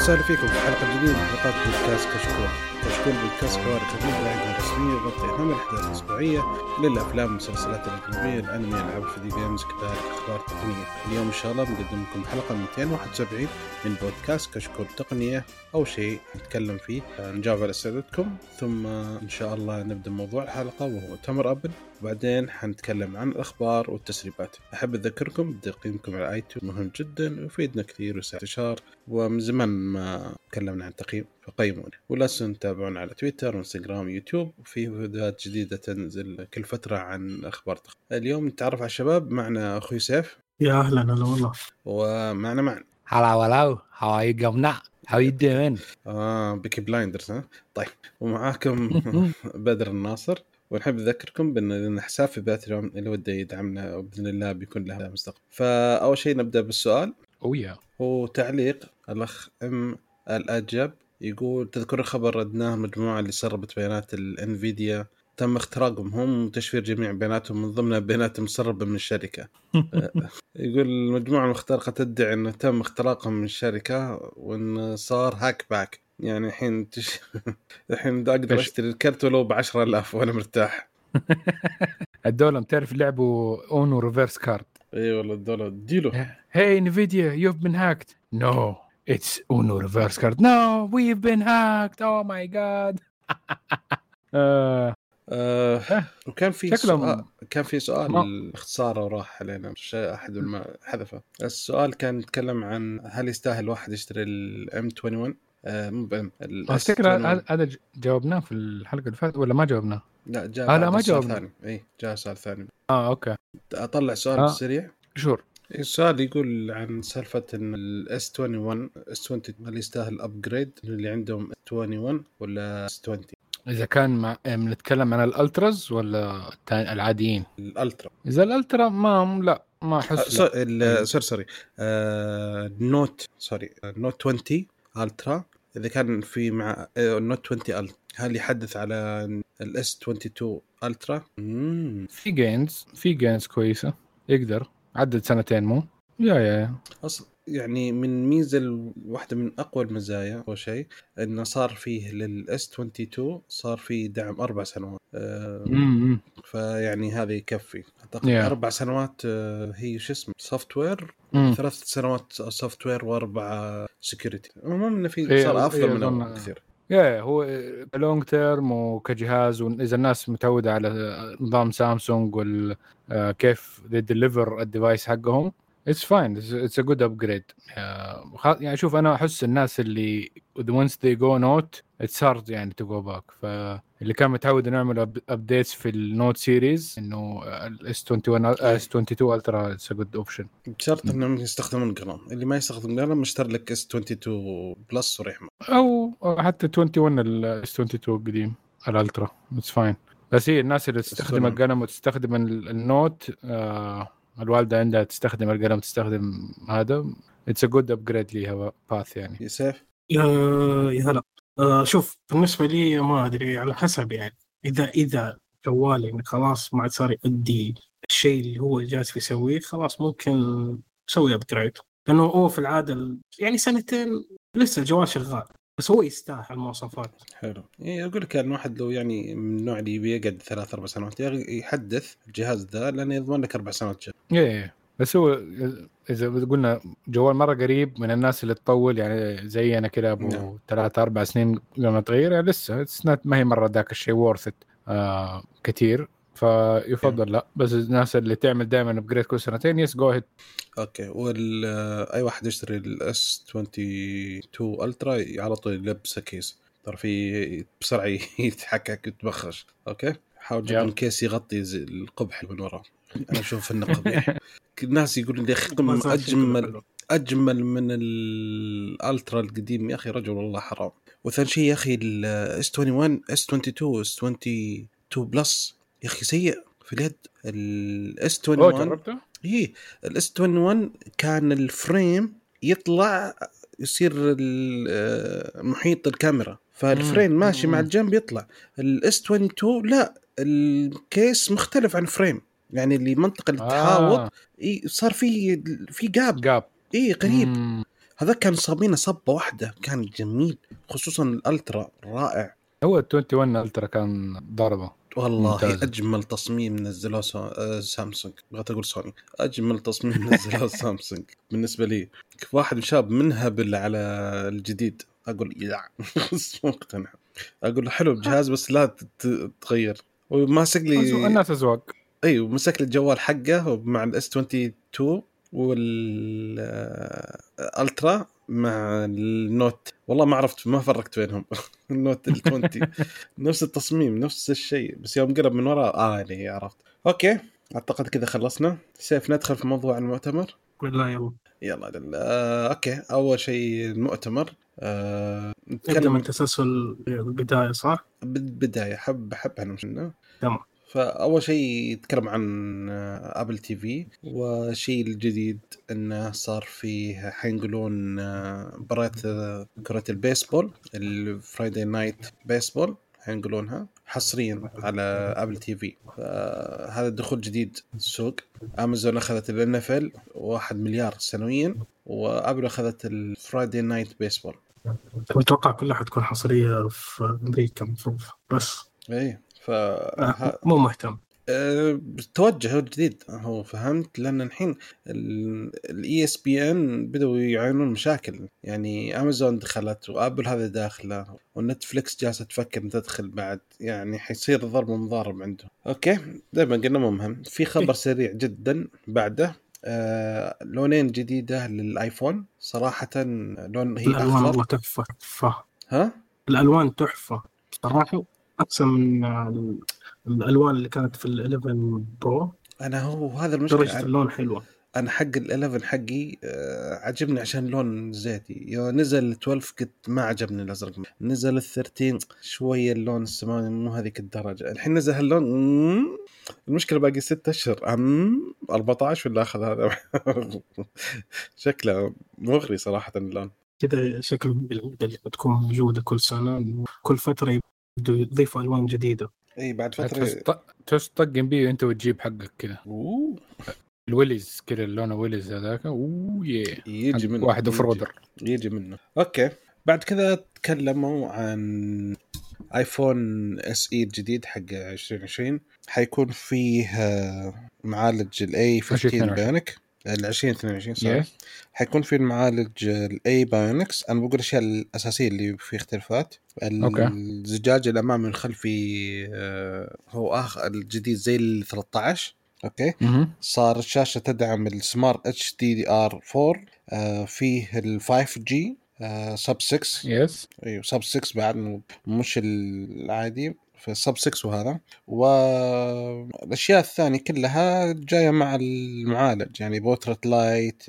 وسهلا فيكم في حلقة جديدة من حلقات بودكاست كشكول. كشكول بودكاست حوار خفيف بعيد رسميه يغطي اهم الاحداث الاسبوعيه للأفلام والمسلسلات الأجنبية الأنمي العاب الفيديو games كذلك أخبار تقنية. اليوم إن شاء الله بنقدم لكم حلقة 271 من بودكاست كشكول تقنية اول شيء نتكلم فيه نجاوب على أسئلتكم ثم إن شاء الله نبدأ موضوع الحلقة وهو مؤتمر Apple وبعدين حنتكلم عن الأخبار والتسريبات. أحب أذكركم بتقييمكم على iTunes مهم جدا ويفيدنا كثير ويساعد انتشار ومن زمان ما تكلمنا عن تقييم فقيمونا. ولا تنسون تتابعونا على تويتر وانستغرام ويوتيوب وفي فيديوهات جديدة تنزل كل فترة عن أخبار تقنية. اليوم نتعرف على الشباب. معنا أخوي سيف. يا أهلا هلا والله. ومعنا معنا Hello, hello. How are you going? How you doing? آه Peaky Blinders ها؟ طيب. ومعاكم بدر الناصر. ونحب نذكركم بأن حساب في Patreon اللي وده يدعمنا وبإذن الله بيكون له مستقبل. فأول شيء نبدأ بالسؤال. yeah. هو تعليق الأخ أم الأجب يقول تذكر خبر ردناه المجموعه اللي سربت بيانات ال Nvidia تم اختراقهم هم وتشفير جميع بياناتهم من ضمنها بيانات مسربة من الشركة. يقول المجموعة المخترقة تدعي انه تم اختراقهم من الشركة وأن صار hack back. يعني الحين تش... الحين أقدر؟ أشتري الكرت ولو ب 10000 وأنا مرتاح هذول تعرف لعبوا Uno reverse card إي والله الدولار اديله Hey Nvidia, you've been hacked. No, it's Uno reverse card. No, we've been hacked. Oh my god. آه، آه وكان في سؤال كان في سؤال اختصاره وراح علينا مش أحد ما حذفه السؤال كان يتكلم عن هل يستاهل واحد يشتري الام 21 آه مو بام ال افتكر S21. هذا جاوبناه في الحلقة اللي فاتت ولا ما جاوبناه؟ لا جاء آه، لا، ما السؤال جاوبنا. ثاني اي جاء سؤال ثاني آه okay أطلع سؤال آه. بالسريع sure السؤال يقول عن سالفة إن ال S 21 S 20 هل يستاهل upgrade اللي عندهم 21 ولا S 20 إذا كان مع بنتكلم عن ال Ultras ولا العاديين؟ ال Ultra إذا ال Ultra ما لا ما آه، احس. ال- sorry sorry آه، ال Note sorry ال Note 20 Ultra إذا كان في مع ال Note 20 Ult هل يحدث على ال S 22 Ultra؟ في gains في gains كويسة. يقدر. عدد سنتين مو؟ yeah yeah yeah. أص... يعني من ميزة واحدة من أقوى المزايا أول شيء انه صار فيه لل S 22 صار فيه دعم أربع سنوات آه،. فيعني هذا يكفي أعتقد Yeah. أربع سنوات آه، هي شو اسمه software. ثلاث سنوات software واربع security المهم إنه في صار أفضل إيه، من اول كثير yeah هو long term وكجهاز واذا الناس متعوده على نظام سامسونج وكيف deliver ال device حقهم it's fine it's a good upgrade يعني شوف أنا أحس الناس اللي once they go note it's hard يعني to go back. فاللي كان متعود إنه يعمل updates في ال Note series إنه ال S 21 S 22 Ultra it's a good option بشرط إنهم يستخدمون قلم اللي ما يستخدم قلم اشتري لك S 22 Plus وريح. أو حتى 21 ال S 22 القديم ال Ultra it's fine بس هي الناس اللي تستخدم. القلم وتستخدم ال- ال Note آه الوالده عندها تستخدم القلم تستخدم هذا. it's a good upgrade ليها path يعني. يا سيف؟ يا هلا. آه شوف بالنسبة لي ما أدري على حسب يعني. إذا إذا جوالي يعني خلاص ما عاد صار يؤدي الشيء اللي هو جالس يسويه خلاص ممكن أسوي upgrade لأنه هو في العادة ال- يعني سنتين لسه الجوال شغال. بس هو يستاهل المواصفات حلو إيه أقول لك يعني واحد لو يعني من النوع اللي يبي يقعد ثلاث أربع سنوات يحدث الجهاز ذا لأنه يضمن لك أربع سنوات جد إيه إيه. بس هو إذا قلنا جوال مرة قريب من الناس اللي تطول يعني زي أنا كذا نعم. ابو ثلاث أربع سنين قبل ما تغير يعني لسه ما هي مرة ذاك الشيء worth آه كثير فيفضل لا. بس الناس اللي تعمل دائما ابجريد كل سنتين يس جو هيد أوكي. وال أي واحد يشتري الاس 22 الترا على طول يلبسه كيس ترى في بسرعة يتحكك يتبخش أوكي؟ حاول تجيب يلا. لهم كيس يغطي زي القبح اللي من وراه أنا أشوف إنه قبيح. الناس يقولون لي أخي أجمل. أجمل من الالترا القديم. يا أخي رجل والله حرام. وثاني شيء يا أخي الاس 21 اس 22 اس 22 بلس يا أخي سيء في اليد الاس أوه 21 جربته؟ إيه الاس 21 كان الفريم يطلع يصير ال- آه، محيط الكاميرا فالفريم مم. ماشي مع. الجنب يطلع الاس 22 لا الكيس مختلف عن فريم يعني اللي منطقة التحاوط آه. إيه صار في في جاب جاب إي قريب. هذا كان صابينة صبة واحدة كان جميل خصوصا ال Ultra رائع هو ال 21 Ultra كان ضربه والله ممتاز. أجمل تصميم نزلوه. آه، سامسونج. بغيت أقول سوني. أجمل تصميم نزلوه سامسونج بالنسبة لي. واحد شاب منهبل على الجديد أقول يا مقتنع. أقول له حلو الجهاز بس لا تت- تغير. وماسك لي الناس أذواق. أيوه مسك لي الجوال حقه مع ال S 22 وال Ultra مع ال Note. والله ما عرفت ما فرقت بينهم. ال Note ال 20 نفس التصميم نفس الشيء. بس يوم قرب من ورا آه يعني عرفت. okay أعتقد كذا خلصنا. سيف ندخل في موضوع المؤتمر. لا يلا. يلا. آه، okay. أول شيء المؤتمر. آه، نتكلم من تسلسل البداية صح؟ بالبداية. حبة حبة مشينا تمام. فأول شيء يتكلم عن Apple TV والشيء الجديد إنه صار فيه حينقلون آه، مباراة آه، كرة البيسبول ال Friday Night Baseball حينقلونها حصريا على Apple TV هذا دخول جديد السوق امازون أخذت الان 1 مليار سنويا و Apple أخذت ال Friday Night Baseball. أتوقع كلها حتكون حصرية في أمريكا المفروض بس. اي ف آه، مو مهتم. أه، توجه جديد. هو فهمت لأن الحين ال ESPN بدأوا يعانون مشاكل. يعني امازون دخلت و Apple هذا داخله و Netflix جالسة تفكر تدخل بعد. يعني حيصير ضرب مضارب عندهم. okay دائما قلنا مو مهم. في خبر سريع جدا بعده. آه لونين جديدة لل iPhone. صراحة لون هي الألوان والله تحفة تحفة. ها؟ الألوان تحفة. صراحة احسن من ال- الألوان اللي كانت في ال 11 برو. أنا هو هذا درجه المشكلة اللون حلوة. أنا حق ال11 حقي آه، عجبني عشان لون زيتي. يوم نزل ال 12 قلت ما عجبني الأزرق. نزل ال 13 شوية اللون السماوي مو هذيك الدرجة. الحين نزل هاللون المشكلة باقي ستة أشهر. أم 14 ولا أخذ هذا؟ شكله مغري صراحة اللون. كذا شكل العودة اللي بتكون موجودة كل سنة. كل فترة يبدوا يضيفوا ألوان جديدة. إي بعد فترة تحس طقم بيه انت وتجيب حقك كذا أوه، الويليز كذا اللون ويليز هذاك. أوه يه يجي منه واحد اوف يجي. رودر يجي منه. أوكي. بعد كذا تكلموا عن ايفون اس اي الجديد حق 2020 حيكون فيه آه، معالج الاي 15 2022. ال 2022 صح Yes. حيكون في المعالج ال A Bionic أنا بقول الأشياء الأساسية اللي في اختلافات. الزجاج الامامي والخلفي آه، هو اخر الجديد زي ال 13 okay. مهم. صار الشاشة تدعم السمارت اتش دي دي ار 4 آه، فيه ال 5 G sub 6 yes أيوه sub 6 بعد مش العادي في sub 6 وهذا. والأشياء الثانية كلها جاية مع المعالج يعني portrait light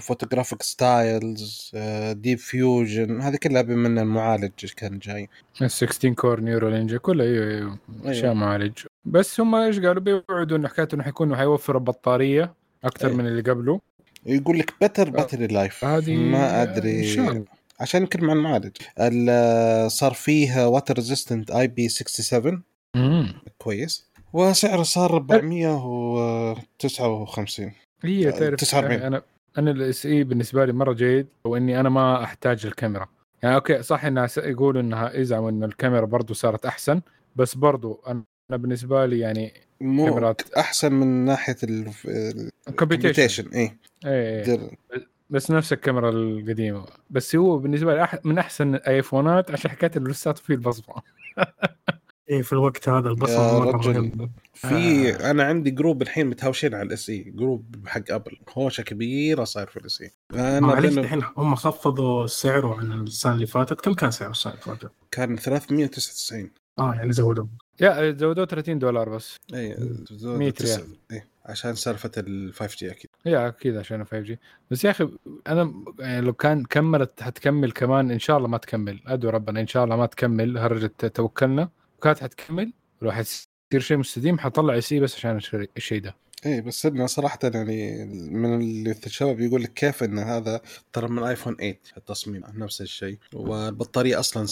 Photographic Styles Deep Fusion هذه كلها من المعالج كان جاي. ال 16 core neural engine كلها أيوه أيوه أشياء أيوة. معالج. بس هم إيش قالوا؟ بيوعدوا إنه حكايه إنه حيكون حيوفر بطاريه أكثر أيوة. من اللي قبله. يقول لك better battery life هذه ما أدري. إن شاء الله. عشان نتكلم عن المعالج ال- صار فيه water resistant IP 67 مم. كويس. وسعره صار 459 هي تعرف 49. أنا أنا ال SE بالنسبة لي مرة جيد واني أنا ما أحتاج الكاميرا. يعني أوكي صح إنها يقولوا إنها يزعموا ان الكاميرا برضو صارت أحسن بس برضو أنا بالنسبة لي يعني مو كاميرات. أحسن من ناحية ال computation اي در- بس نفس الكاميرا القديمة. بس هو بالنسبة لي أح من أحسن الآيفونات عشان حكاية اللسات فيه البصمة. إيه في الوقت هذا البصمة مرة رجل. مهمة. في آه. أنا عندي group الحين متهاوشين على ال SE group حق Apple هوشة كبيرة صاير في ال SE أنا معلش بينه- الحين هم خفضوا سعره عن السنة اللي فاتت. كم كان سعره السنة اللي فاتت؟ كان 399 آه يعني زودوا. يا زودوه 30 دولار بس. اي 100 ريال. عشان سالفة ال 5 G أكيد. يا أكيد عشان 5 G بس يا أخي أنا يعني لو كان كملت حتكمل كمان إن شاء الله ما تكمل. أدعو ربنا إن شاء الله ما تكمل. هرجت توكلنا. وكانت حتكمل لو حتصير شيء مستديم. حطلع سي بس عشان الشيء- ده. اي بس إنه صراحة يعني من اللي الشباب يقول لك كيف إن هذا ترى من iPhone 8 التصميم نفس الشيء. والبطارية أصلا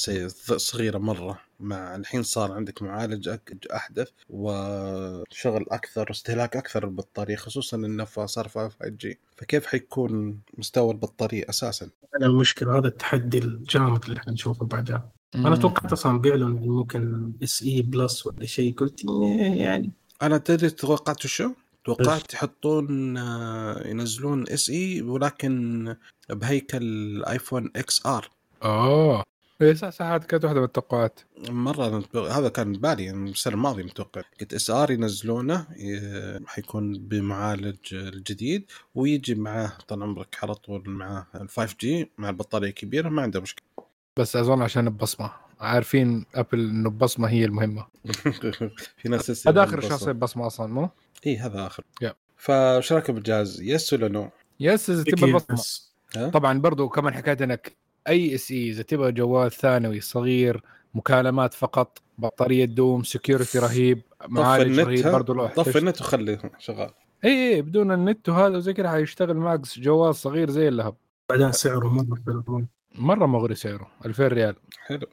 صغيرة مرة. مع الحين صار عندك معالج أك- أحدث وشغل أكثر واستهلاك أكثر للبطارية خصوصا إنه صار 5 G. فكيف حيكون مستوى البطارية أساسا؟ أنا المشكلة هذا التحدي الجامد اللي حنشوفه بعدها. أنا توقعت أصلا بيعلن ممكن SE Plus ولا شيء. قلت يعني. أنا تدري توقعت شو؟ توقعت يحطون آه، ينزلون SE ولكن بهيكل iPhone XR. اوه إيه صح صح هذه كانت واحدة من التوقعات. مرة أنا هذا كان ببالي من السنة الماضية متوقع. قلت XR ينزلونه حيكون بمعالج الجديد ويجي معاه طال عمرك على طول معاه ال 5G مع البطارية الكبيرة ما عنده مشكلة. بس أظن عشان البصمة. عارفين Apple إنه البصمة هي المهمة. في ناس هذا آخر. شخصية بصمة أصلا مو؟ اي هذا آخر. yep. فايش رايكم بالجهاز yes ولا no؟ yes إذا تبغى البصمة؟ طبعا برضو كمان حكاية إنك SE إذا تبغى جوال ثانوي صغير مكالمات فقط بطارية دوم security رهيب معالج النت، رهيب ها؟ برضو لو طفي النت وخليه شغال. إي إي بدون النت وهذا وزي كذا حيشتغل معك جوال صغير زي اللهب. بعدين سعره مرة مرة مغري سعره 2000 ريال. حلو.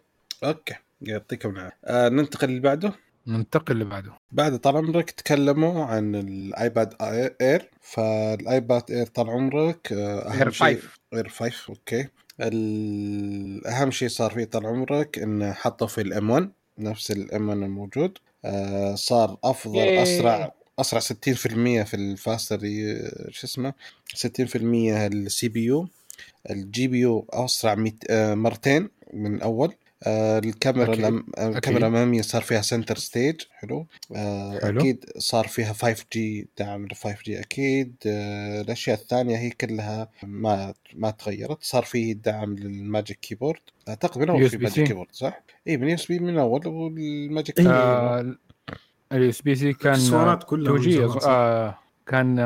okay يعطيكم العافية. آه ننتقل اللي بعده؟ ننتقل اللي بعده. بعد طال عمرك تكلموا عن ال iPad Air فال iPad Air طال عمرك آه، أهم Air شيء 5 Air 5 okay. أهم شيء صار فيه طال عمرك إنه حطوا في ال M1 نفس ال M1 الموجود. آه، صار أفضل ياي. أسرع أسرع 60% في ال faster شو اسمه؟ 60% ال CPU. ال GPU أسرع ميت آه، مرتين من اول آه، الكاميرا أكيد. الأم... آه، الكاميرا الأمامية صار فيها Center Stage حلو آه، حلو. أكيد صار فيها 5 جي دعم ل 5 جي أكيد آه، الأشياء الثانية هي كلها ما ما تغيرت صار فيه دعم لل Magic Keyboard أعتقد من أول في. Magic Keyboard صح؟ إي من USB من أول وال Magic ال USB-C كان الإكسسوارات كلها 2G من زمان، صح؟ كان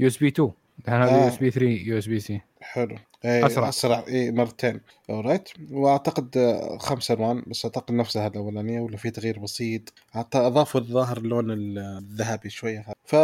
USB 2 الحين هذا. يو إس بي 3 يو إس بي سي حلو. أسرع. أسرع. أسرع. اي مرتين. alright وأعتقد خمس ألوان بس أعتقد نفسها الأولانية ولا في تغيير بسيط. حتى أضافوا الظاهر اللون الذهبي شوية. ف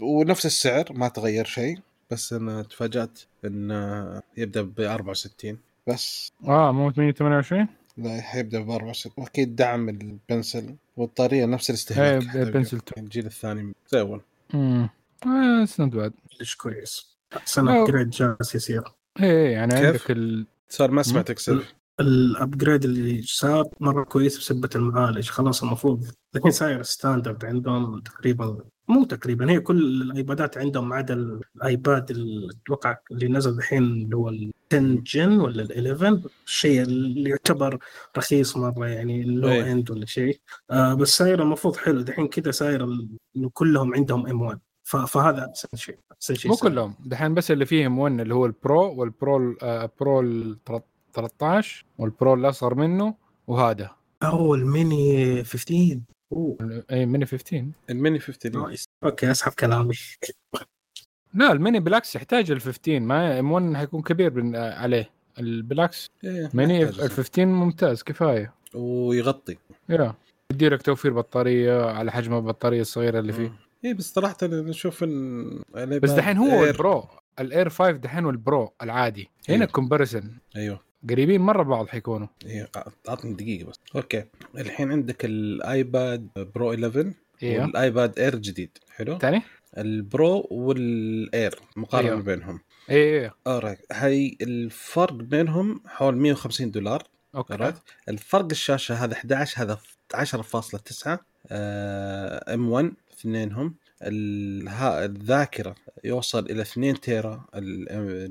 ونفس السعر ما تغير شيء. بس أنا تفاجأت انه يبدأ ب 64 بس. آه مو 28 لا حيبدا ب 64 وأكيد دعم ال Pencil. والطريقة نفس الاستهلاك. Pencil 2 الجيل الثاني. زي أول. امم آه اتس نوت باد ليش كويس. أو. ابجريد جالس يصير إيه يعني كيف؟ عندك ال... صار ما سمعتك سيف الابجريد اللي صار مرة كويس بسبة المعالج خلاص المفروض الحين صاير ستاندرد عندهم تقريبا مو تقريبا هي كل الإيبادات عندهم ما عدا الآيباد اللي أتوقع اللي نزل الحين اللي هو ال 10 جن ولا ال 11 الشيء اللي يعتبر رخيص مرة يعني اللو إيه. اند ولا شيء آه بس صاير المفروض حلو دحين كذا صاير إنه كلهم عندهم ام 1 ف- فهذا أحسن شيء أحسن شيء مو. كلهم. دحين بس اللي فيهم 1 اللي هو البرو والبرو ال- آه برو ال 13 والبرو الأصغر منه وهذا. أو الميني 15 أوه. إي ميني 15 الميني 15 نايس. أوكي أسحب كلامي. لا الميني بالعكس يحتاج ال 15 ما ام 1 حيكون كبير بن- عليه. ال- بالعكس إيه، ميني ال 15 ممتاز كفاية. ويغطي. yeah. يدي لك توفير بطارية على حجم البطارية الصغيرة اللي فيه. اي بس صراحة أنا أشوف إن بس دحين هو البرو الاير 5 دحين والبرو العادي. هنا أيوه. comparison أيوه. قريبين مرة بعض حيكونوا. أيوه أعطني دقيقة بس. okay. الحين عندك ال iPad Pro 11 أيوه. وال iPad Air جديد. حلو؟ ثاني ال Pro وال Air مقارنة أيوه. بينهم. اي اي alright هاي الفرق بينهم حول 150 دولار. okay. alright الفرق الشاشة هذا 11 هذا 10.9 M1 اثنينهم. الذاكرة يوصل إلى 2 tera ال-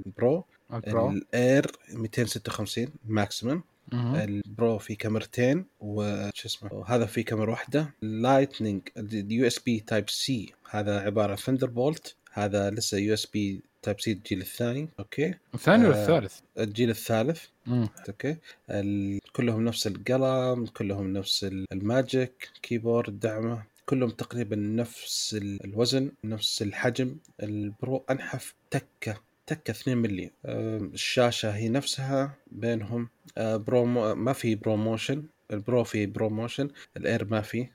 ال Pro ال Pro. ال Air 256 maximum. ال Pro في كاميرتين وش اسمه وهذا في كاميرا واحدة. Lightning ال USB Type-C هذا عبارة عن Thunderbolt هذا لسه USB Type-C الجيل الثاني. okay. الثاني ولا آه، الثالث؟ الجيل الثالث. مم. okay. كلهم نفس القلم كلهم نفس ال- ال Magic Keyboard دعمة. كلهم تقريبا نفس ال- الوزن نفس الحجم. ال Pro أنحف تكة تكة 2 ملي الشاشة هي نفسها بينهم. آه، Pro ما في ProMotion ال Pro في ProMotion ال Air ما في.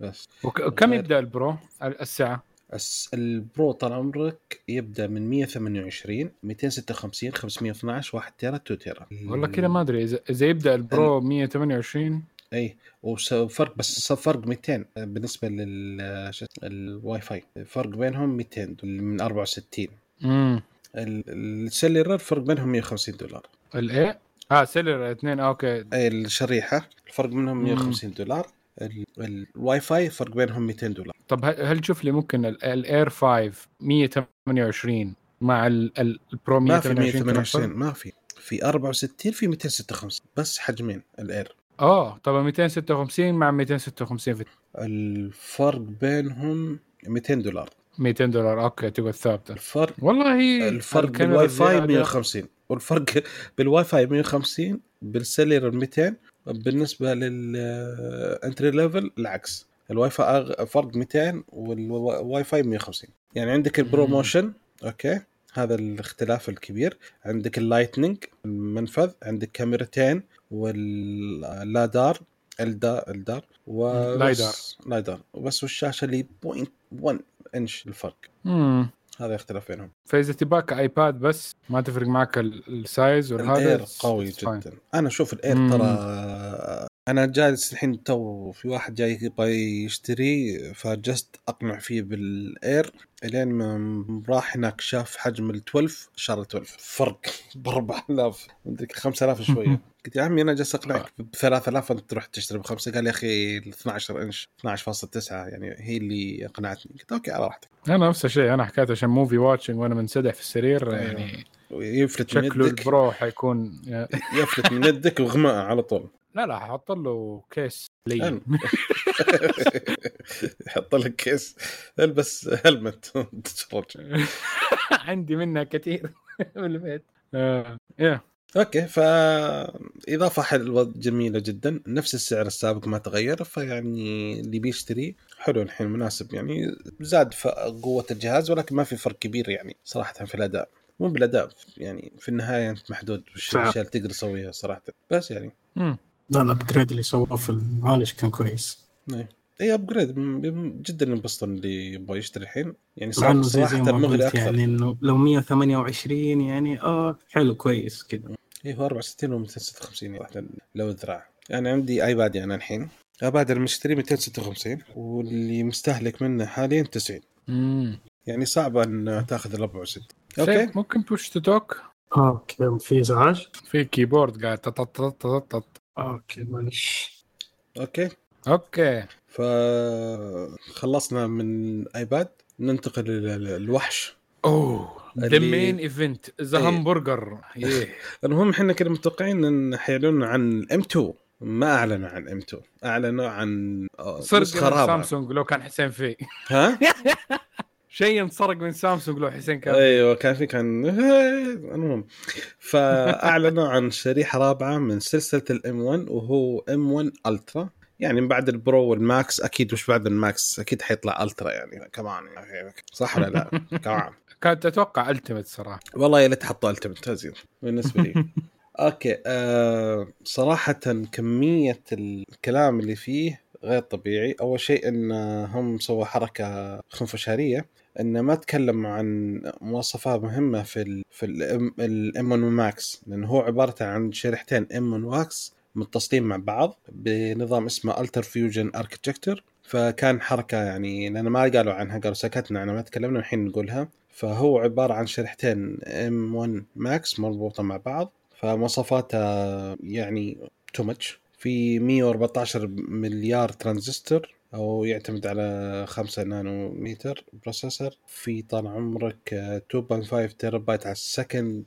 بس. وك- وكم يبدأ ال Pro ال- السعه؟ الس- ال Pro طال عمرك يبدأ من 128 256 512 1 tera 2 tera. والله كذا ما أدري. اذا إذا يبدأ ال Pro 128 إي وفرق بس فرق 200 بالنسبة لل الواي فاي فرق بينهم 200 من 64 امم ال- ال cellular فرق بينهم 150 دولار. الإيه؟ آه cellular اثنين okay. إي الشريحة الفرق مم. 150 دولار. ال- الواي فاي فرق بينهم 200 دولار. طب هل هل تشوف لي ممكن ال- ال Air 5 128 مع ال- ال- ال Pro ما في 128 128 تنفذ؟ ما في. في 64 في 256 بس حجمين ال Air آه طب 256 مع 256 في الفرق بينهم 200 دولار. 200 دولار okay تقعد ثابته الفرق والله هي الفرق بالواي فاي زيادة. 150 والفرق بالواي فاي 150 بال cellular 200 بالنسبة لل entry level العكس. الواي فاي فرق 200 والواي فاي 150 يعني عندك ال ProMotion okay هذا الاختلاف الكبير. عندك ال Lightning المنفذ. عندك كاميرتين وال LiDAR ال LiDAR ال LiDAR وبس- LiDAR. LiDAR وبس والشاشة اللي 0.1 انش الفرق امم هذا اختلاف بينهم فاذا تباك iPad بس ما تفرق معك ال- ال size والهذا ال Air قوي. جدا أنا أشوف الإير مم. ترى أنا جالس الحين تو في واحد جاي يبغى يشتري فجست أقنع فيه بال Air إلين ما راح هناك شاف حجم ال 12 شار 12 فرق ب 4000 مدري 5000 شوية. قلت يا عمي أنا جالس أقنعك ب 3000 أنت تروح تشتري بخمسة؟ قال يا أخي ال 12 انش 12.9 يعني هي اللي أقنعتني. قلت okay على راحتك. أنا نفس الشيء أنا حكيت عشان movie watching وأنا منسدح في السرير أيوه. يعني يفلت من شكله يدك. ال Pro حيكون يفلت من يدك وإغماء على طول. لا لا ححط له case لين. يحط لك كيس البس هلمت تتفرج. عندي منها كثير. بالبيت آه. يا أوكي فاضافه حلوة جميلة جدا. نفس السعر السابق ما تغير فيعني اللي بيشتري حلو الحين مناسب يعني. زاد قوة الجهاز ولكن ما في فرق كبير يعني صراحة في الأداء. مو بالأداء يعني في النهاية أنت محدود فعلا. بالاشياء اللي تقدر تسويها صراحة. بس يعني. لا ال upgrade اللي سووه في المعالج كان كويس. اي upgrade جدا ينبسط اللي يبغى يشتري الحين. يعني صراحة, زي زي مغري قلت أكثر. يعني إنه لو 128 يعني آه حلو كويس كذا إيه هو 64 و 256 واحدة لو ذراع. يعني عندي iPad ي أنا الحين. iPad المشتري 256 واللي مستهلك منه حاليا 90 مم. يعني صعب إن تأخذ ال 64 okay. ممكن push to talk okay في إزعاج؟ في keyboard قاعد تط- تط- تط- تط- تط. okay معلش okay. okay. فخلصنا من iPad ننتقل للوحش. أوه ذا مين event ذا إيه. همبرجر. المهم إحنا كنا متوقعين إن حيعلنون عن M2 ما اعلنوا عن M2 أعلنوا عن آه، رابعة. سامسونج لو كان حسين فيه ها؟ شيء انسرق من سامسونج لو حسين كان. أيوه كان في كان المهم. فأعلنوا عن شريحة رابعة من سلسلة ال M1 وهو M1 Ultra يعني من بعد ال Pro وال Max أكيد مش بعد ال Max أكيد حيطلع Ultra يعني كمان يعني. صح ولا لا؟ كمان. كانت أتوقع Ultimate صراحة. والله يا ليت حطوا Ultimate زين بالنسبة لي. okay آه صراحة كمية الكلام اللي فيه غير طبيعي. أول شيء إن هم سووا حركة خنفشاريه انه ما تكلم عن مواصفات مهمة في ال في ال M1 Max لأنه هو عبارة عن شريحتين M1 Max متصلين مع بعض بنظام اسمه UltraFusion architecture فكان حركة يعني لأن ما قالوا عنها قالوا سكتنا عنها ما تكلمنا الحين نقولها. فهو عبارة عن شريحتين M1 Max مربوطة مع بعض. فمواصفاتها يعني too much في 114 مليار ترانزستور. أو يعتمد على 5 نانومتر processor في طال عمرك آه، 2.5 تيرا بايت على ال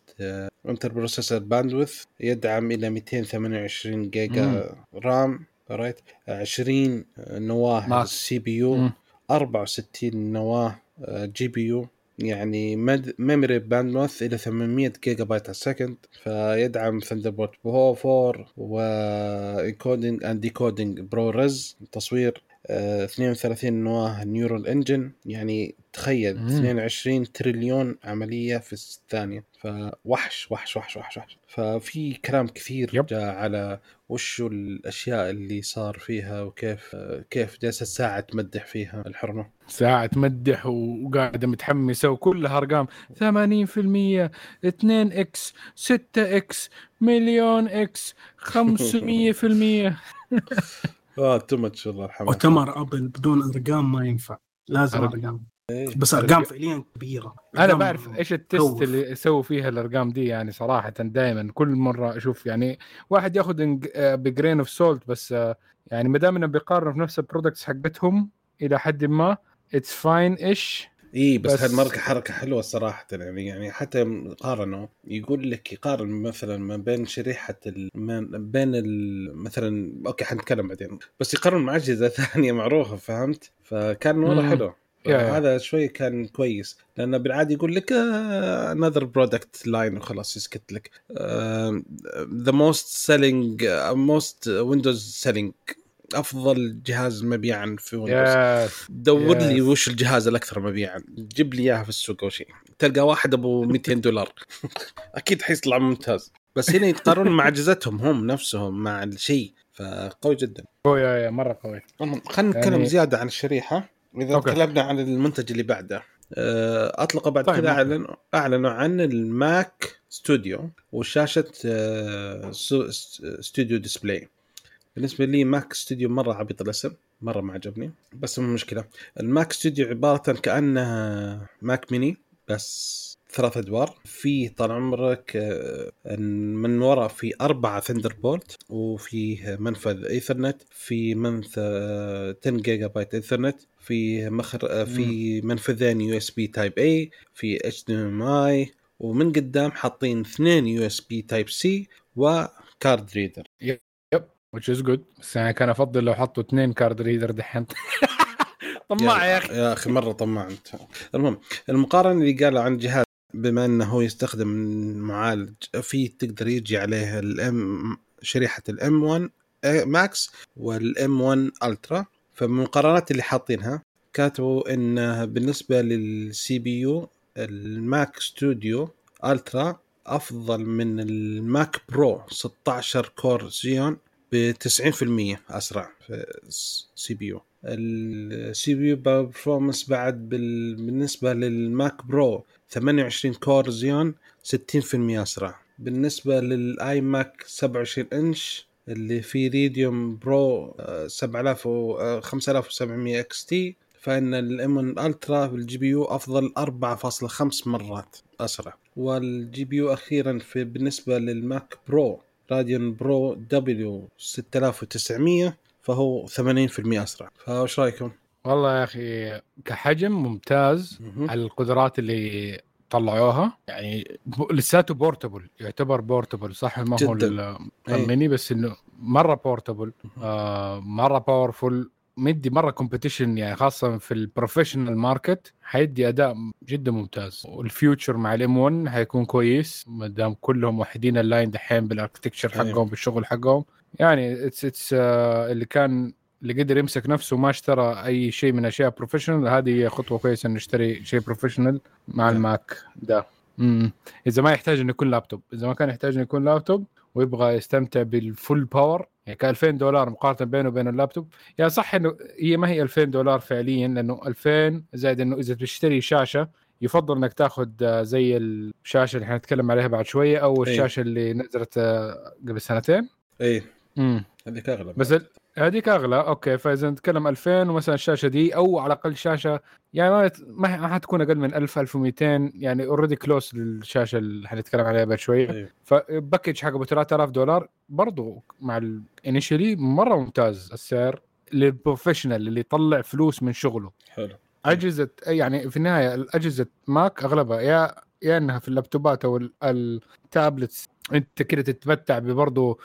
second inter-processor bandwidth يدعم إلى 228 جيجا RAM right 20 نواة. CPU مم. 64 نواة GPU يعني مد... memory bandwidth إلى 800 جيجا بايت على ال second فيدعم Thunderbolt 4 و encoding and decoding ProRes تصوير آه، 32 نواة Neural Engine يعني تخيل مم. 22 تريليون عملية في الثانية. فوحش وحش وحش وحش وحش. ففي كلام كثير yep. جاء على وشو الأشياء اللي صار فيها وكيف آه، كيف جلست ساعة تمدح فيها الحرمة. ساعة تمدح وقاعدة متحمسة وكلها أرقام. 80% 2 إكس 6 إكس مليون إكس 500% آه too much والله الحمد مؤتمر Apple بدون أرقام ما ينفع. لازم أرق- أرقام. إيه. بس أرقام فعليا كبيرة. أنا أرقام بعرف إيش ال test. اللي يسووا فيها الأرقام دي يعني صراحة دائما كل مرة أشوف يعني واحد ياخذ ب grain of salt بس آه، يعني ما دام انهم بيقارنوا في نفس ال products حقتهم إلى حد ما it's fine إيش إي بس, بس- هالماركه حركة حلوة صراحة يعني يعني حتى قارنوا يقول لك يقارن مثلا ما بين شريحة ال... ما بين ال... مثلا أوكي حنتكلم بعدين بس يقارن مع أجهزة ثانية معروفة فهمت فكان والله. حلو. هذا شوي كان كويس لأنه بالعادة يقول لك another product line وخلاص يسكت لك the most selling most Windows selling أفضل جهاز مبيعا في ويندوز يس دور لي yes. وش الجهاز الأكثر مبيعا. جيب لي إياها في السوق أول شيء. تلقى واحد أبو 200 دولار. أكيد حيطلع ممتاز. بس هنا يتقارنون مع أجهزتهم هم نفسهم مع الشيء. فقوي جدا. قوي يا- مرة قوي. خلينا نتكلم يعني- زيادة عن الشريحة. إذا okay. تكلمنا عن المنتج اللي بعده. آه، اطلقوا بعد طيب، كذا. اعلنوا اعلنوا عن ال Mac Studio وشاشة آه، Studio Display. بالنسبة لي Mac Studio مرة عبيط الاسم مرة ما عجبني. بس مو مشكلة. ال Mac Studio عبارة كانها Mac mini بس ثلاث أدوار. في طال عمرك آه، من وراء في أربعة Thunderbolt وفيه منفذ ايثرنت في منفذ 10 gigabyte Ethernet في مخرج آه، في منفذين USB Type-A في HDMI ومن قدام حاطين اثنين USB Type-C و card reader which is good. بس يعني كان أفضل لو حطوا اثنين card reader دحين. طماع يا أخي. يا أخي مرة طماع أنت. المهم المقارنة اللي قالوا عن جهاز بما إنه هو يستخدم معالج في تقدر يجي عليه الام شريحة ال M 1 Max وال M 1 Ultra فالمقارنات اللي حاطينها كاتبوا إنه بالنسبة لل CPU ال Mac Studio Ultra أفضل من ال Mac Pro 16 core Xeon. ب 90% أسرع في ال CPU. ال CPU performance بعد بال... بالنسبة لل Mac Pro 28 core Xeon 60% أسرع. بالنسبة لل iMac 27 إنش اللي فيه Radeon Pro آه، 7000 و آه، 5700 XT فإن ال M 1 Ultra بال GPU أفضل 4.5 مرات أسرع. وال GPU أخيرا في بالنسبة لل Mac Pro Radeon Pro W 6900 فهو 80% أسرع. فايش رأيكم؟ والله يا أخي كحجم ممتاز مهم. على القدرات اللي طلعوها. يعني لساته portable يعتبر portable صح؟ ما هو. الميني بس إنه مرة portable آه مرة powerful مدي مرة competition يعني خاصة في ال professional market حيدي أداء جدا ممتاز. وال future مع ال M 1 حيكون كويس ما دام كلهم موحدين ال line دحين بال architecture. حقهم بالشغل حقهم. يعني it's it's اللي كان اللي قدر يمسك نفسه وما اشترى أي شيء من أشياء professional هذه خطوة كويسة إنه يشتري شيء professional مع نعم. ال Mac ده. امم إذا ما يحتاج إنه يكون لابتوب إذا ما كان يحتاج إنه يكون لابتوب ويبغى يستمتع بال full power يعني ك 2000 دولار مقارنة بينه وبين اللابتوب. يعني صح إنه هي ما هي 2000 دولار فعليا لأنه 2000 زائد إنه إذا تشتري شاشة يفضل إنك تاخذ آه، زي الشاشة اللي حنتكلم عليها بعد شوية أو أي. الشاشة اللي نزلت آه، قبل سنتين. إيه. امم هذيك أغلب. بس هذيك اغلى okay. فإذا نتكلم 2000 ومثلا الشاشة دي أو على الأقل شاشة يعني ما حتكون أقل من 1000 1200 يعني already close للشاشة اللي حنتكلم عليها بعد شوية إيه ف package حقه ب 3000 دولار برضو مع ال initially مرة ممتاز. السعر لل professional اللي يطلع فلوس من شغله. حلو. أجهزة يعني في النهاية الأجهزة Mac أغلبها يا يا إنها في اللابتوبات أو ال- ال tablets انت كده تتمتع ببرضه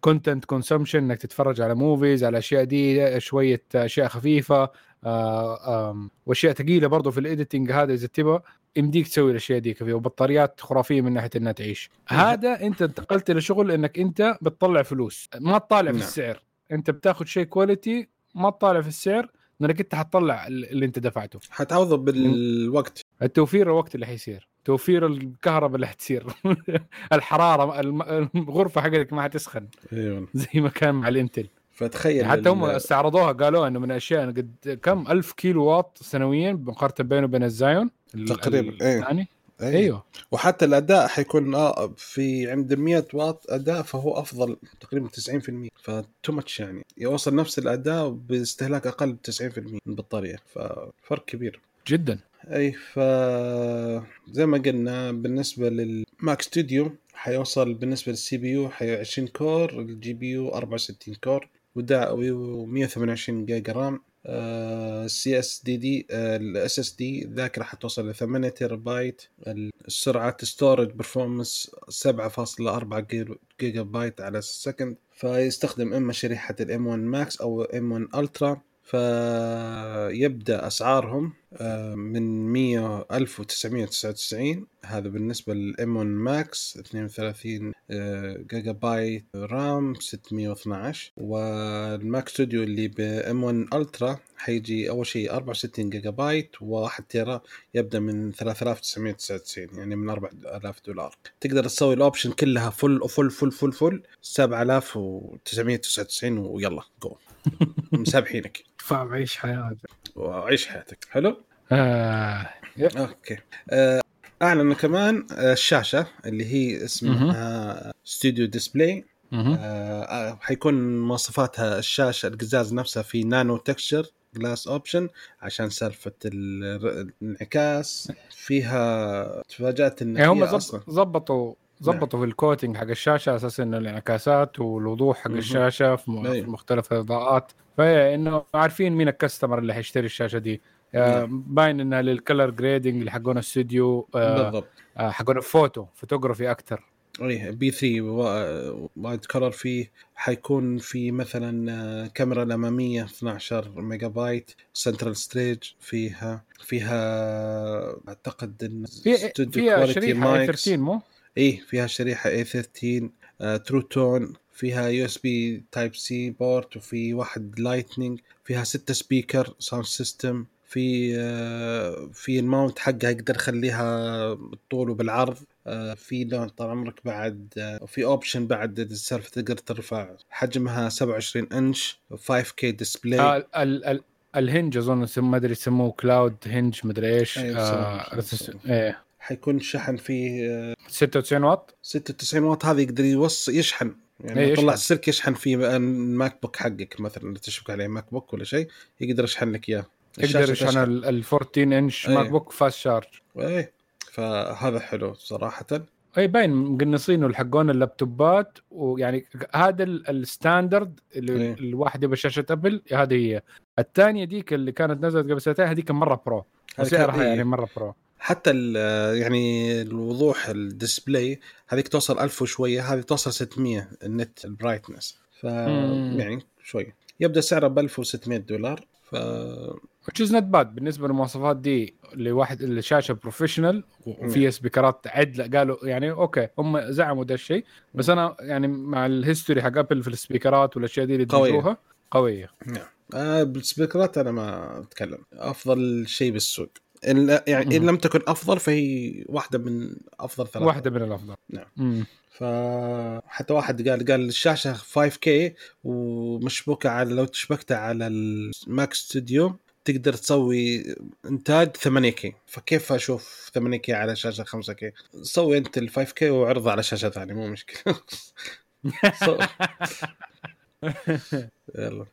content consumption انك تتفرج على movies على أشياء دي شوية أشياء خفيفة آه، وأشياء ثقيله برضه في ال editing هذا إذا تبغى يمديك تسوي الأشياء دي كذا وبطاريات خرافية من ناحية إنها تعيش. هذا أنت انتقلت لشغل إنك أنت بتطلع فلوس ما تطالع في نعم. السعر. أنت بتاخذ شيء quality ما تطالع في السعر لأنك أنت حتطلع اللي أنت دفعته. حتعوضه بالوقت. التوفير الوقت اللي حيصير. توفير الكهرباء اللي حتصير. الحرارة الغرفة حقتك ما حتسخن. أيوه زي ما كان مع الإنتل. فتخيل حتى هم استعرضوها قالوا إنه من الاشياء قد كم؟ ألف كيلو واط سنويا مقارنة بينه وبين الزايون ال- تقريباً،. الثاني. أيوة. أيوه. وحتى الأداء حيكون آه في عند 100 واط أداء فهو أفضل تقريبا 90% فتو ماتش يعني. يوصل نفس الأداء باستهلاك أقل ب 90% من البطارية. ففرق كبير. جدا. أي ف زي ما قلنا بالنسبة لل Mac Studio حيوصل بالنسبة لل CPU حي 20 core ال GPU 64 core و 128 giga RAM. ال CSD دي ال SSD الذاكره حتوصل ل 8 تيرا بايت السرعه storage performance 7.4 gi- gigabyte على ال second. فيستخدم إما شريحة ال M 1 Max أو M 1 Ultra فيبدأ أسعارهم آه، من 100 1999 هذا بالنسبة لل M 1 Max 32 آه، gigabyte RAM 612 وال Mac ستوديو اللي ب M 1 Ultra حيجي أول شيء 64 جيجا بايت و1 tera يبدأ من 3999 يعني من 4000 دولار. تقدر تسوي ال option كلها full full full full full 7999 ويلا جو مسامحينك فاهم عيش حياتك. وعيش حياتك. حلو؟ آه. okay. آه، اعلنوا كمان آه، الشاشة اللي هي اسمها Studio Display مهم. آه، حيكون مواصفاتها الشاشة القزاز نفسها في nano texture glass option عشان سالفة ال- الانعكاس. فيها تفاجأت إن يعني هم فيها زبطوا زبطوا في ال coating حق الشاشة على أساس إنه الانعكاسات والوضوح حق. الشاشة في, م... في. مختلف الإضاءات فهي إنه عارفين مين ال customer اللي حيشتري الشاشة دي آه، نعم. باين إنها لل color grading اللي حقون الاستوديو آه، بالضبط آه، حقون ال photo photography أكثر إيه P3 wide color فيه حيكون في مثلا كاميرا الاماميه 12 megapixel Center Stage فيها فيها أعتقد إن في استوديو فيها quality شريحه اي mics. 13 مو؟ إيه فيها شريحة A13 True Tone فيها USB Type-C port وفي واحد Lightning فيها ستة speaker sound system في آه، في ال mount حقها يقدر يخليها بالطول وبالعرض آه، في لون طال عمرك بعد آه، في option بعد السالفة تقدر ترفع. حجمها 27 انش 5K display آه، ال- ال- ال- ال hinge أظن ما أدري يسموه cloud hinge ما أدري إيش أيوة، آه، إيه. حيكون شحن فيه آه، 96 واط 96 واط هذا يقدر يوصل يشحن يعني إيه، لو طلع يشحن. السلك يشحن فيه ال MacBook حقك مثلا اللي تشبك عليه MacBook ولا شيء يقدر يشحن لك إياه يقدر يشحن. ال ال 14 انش أيه. MacBook fast charge إيه فهذا حلو صراحة اي باين مقنصينه حقون ال laptopات ويعني هذا ال- ال standard اللي إيه. الواحد يبغى شاشة Apple هذه هي الثانية ديك اللي كانت نزلت قبل سنتين هذيك مرة pro سعرها إيه. يعني مرة برو حتى ال- يعني الوضوح ال display هذيك توصل 1000 وشوية هذه توصل 600 ال nit ال brightness. ف. يعني شوية يبدأ سعره ب 1600 دولار ف which is not bad بالنسبة للمواصفات دي لواحد الشاشه professional نعم. وفيها speakerات عدله قالوا يعني أوكي هم زعموا ده الشيء. بس أنا يعني مع ال history حق Apple في ال speakerات والأشياء دي اللي قوية. دمجوها قوية. نعم. آه بال speakerات أنا ما أتكلم. أفضل شيء بالسوق. يعني إن. لم تكن أفضل فهي واحدة من أفضل ثلاثة واحدة من الأفضل نعم. مم. فحتى واحد قال قال الشاشة 5K ومشبوكة على لو تشبكتها على ال Mac Studio تقدر تسوي إنتاج 8K فكيف أشوف 8K على شاشة 5K سوي أنت ال 5K وعرضه على شاشة ثانية مو مشكلة يلا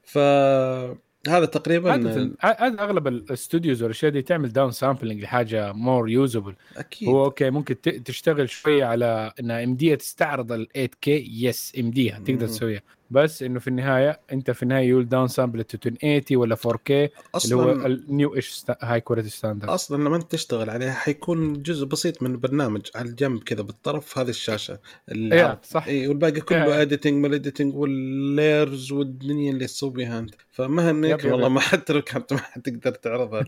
فهذا تقريبا عادة عادة أغلب ال studios والأشياء دي تعمل down sampling لحاجة more usable أكيد. هو أوكي ممكن تشتغل شوية على انها امديه تستعرض ال 8K بس امديها تقدر مم. تسويها. بس إنه في النهاية أنت في النهاية you'll down sample to 1080 ولا 4K اللي هو ال new إيش high quality standard أصلا لما أنت تشتغل عليها حيكون جزء بسيط من البرنامج على الجنب كذا بالطرف هذه الشاشة العرض. إيه، صح. اي والباقي كله إيه. editing ما editing وال layers والدنيا اللي تسوي بها أنت فما هنيك والله. ما حتى لو كانت ما حتقدر تعرضها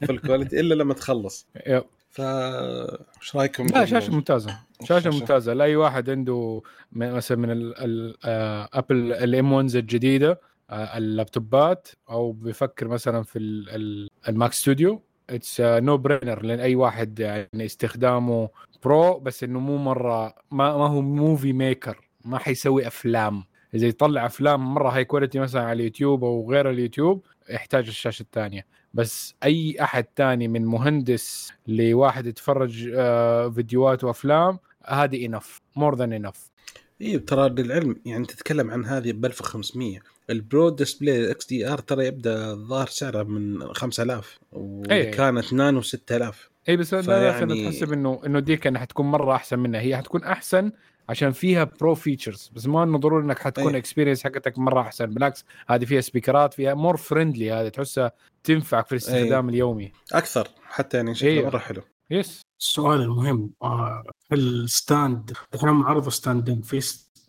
في ال quality إلا لما تخلص yep. ف إيش رأيكم لا شاشة ممتازة. شاشة. ممتازة. لاي واحد عنده مثلا من ال- ال- آه، Apple ال M1 الجديدة آه، ال laptopات أو بيفكر مثلا في ال- ال- ال Mac Studio it's no brainer لأن أي واحد يعني استخدامه pro بس إنه مو مرة ما, ما هو movie maker ما حيسوي أفلام. إذا يطلع أفلام مرة high quality مثلا على اليوتيوب أو غير اليوتيوب يحتاج الشاشة الثانية. بس أي أحد تاني من مهندس لواحد يتفرج آه، فيديوهات وأفلام هذه enough more than enough أيوه ترى للعلم يعني تتكلم عن هذه ب 1500 ال Pro Display XDR ترى يبدأ الظاهر سعره من 5000 إيه. وكانت نانو 6000 اي بس لا فيعني- نحسب انه إنه دي كان حتكون مرة أحسن منها. هي حتكون أحسن عشان فيها pro features بس ما إنه ضروري إنك حتكون أي. experience حقتك مرة أحسن. بالعكس هذه فيها speakerات فيها more friendly هذه تحسها تنفعك في الاستخدام اليومي. أكثر حتى يعني شكله إيه. مرة حلو. yes السؤال المهم آه ال stand إحنا معرض standين في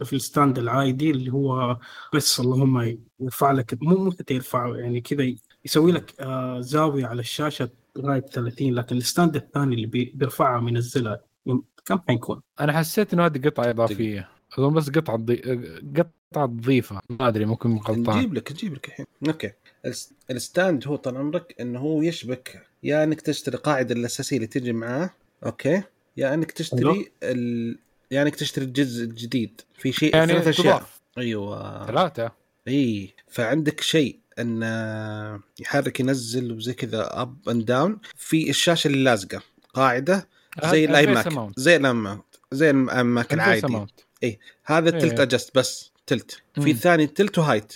في ال stand العادي اللي هو بس اللهم يرفع لك مو مو حتى يرفع يعني كذا يسوي لك آه زاوية على الشاشة لغاية 30 لكن ال stand الثاني اللي بي- بيرفعها وينزلها يم- كم حيكون؟ أنا حسيت إنه هذه قطعة إضافية. أظن بس قطعة ضي... قطعة ضيفة. ما أدري ممكن غلطان نجيب لك نجيب لك الحين. أوكي. الس- ال stand هو طال عمرك إنه هو يشبك. يا إنك تشتري القاعده الأساسية اللي تجي معاه أوكي. يا إنك تشتري أيوه. ال... يا إنك تشتري الجزء الجديد في شيء يعني ثلاث أشياء. أيوه. ثلاثة؟ إي. فعندك شيء انه يحرك ينزل وزي كذا up and down في الشاشة اللي لازقة. قاعدة زي ال iMac. زي الأي زي ال iMac الفيس العادي. mount. هذا إيه. tilt adjust بس. tilt. في. الثاني tilt و height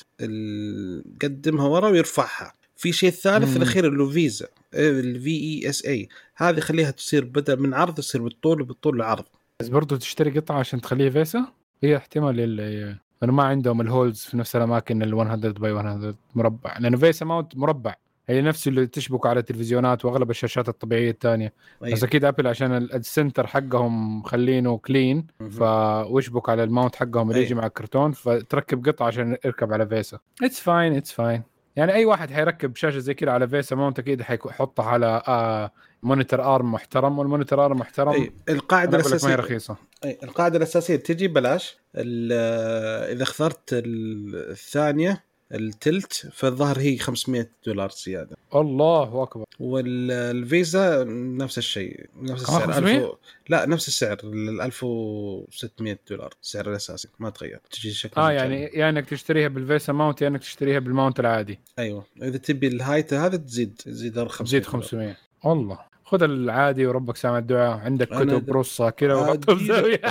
قدمها ورا ويرفعها. في شيء ثالث. الأخير اللي هو VESA ال V E S A هذه خليها تصير بدل من عرض تصير بالطول وبالطول العرض. بس برضو تشتري قطعة عشان تخليها VESA هي احتمال اللي انه ما عندهم ال holes في نفس الأماكن ال 100 by 100 مربع. لأنه VESA mount مربع. هي نفس اللي تشبك على التلفزيونات وأغلب الشاشات الطبيعية الثانية أيوة. بس أكيد Apple عشان ال- ال center حقهم مخلينه clean مهم. فوشبك على ال mount حقهم اللي أي. يجي مع الكرتون فتركب قطعة عشان يركب على VESA it's fine it's fine يعني أي واحد حيركب شاشة زي كذا على VESA mount أكيد حيحطها على آه monitor arm محترم وال monitor arm محترم أي. القاعدة لك ما هي الاساسيه رخيصة أي. القاعدة الأساسية تجي بلاش ال- إذا اخترت ال- الثانية ال tilt فالظهر هي 500 دولار زيادة. الله أكبر. وال VESA نفس الشيء نفس السعر. 500 1000 لا نفس السعر ال 1600 دولار السعر الاساسي ما تغير. تجي شكل آه. يعني يا إنك تشتريها بال VESA mount يا إنك تشتريها بال mount العادي. أيوه. إذا تبي ال height هذا تزيد تزيد 500 تزيد دولار. 500 والله خذ العادي وربك سامع الدعاء. عندك كتب رصة كذا بزاوية.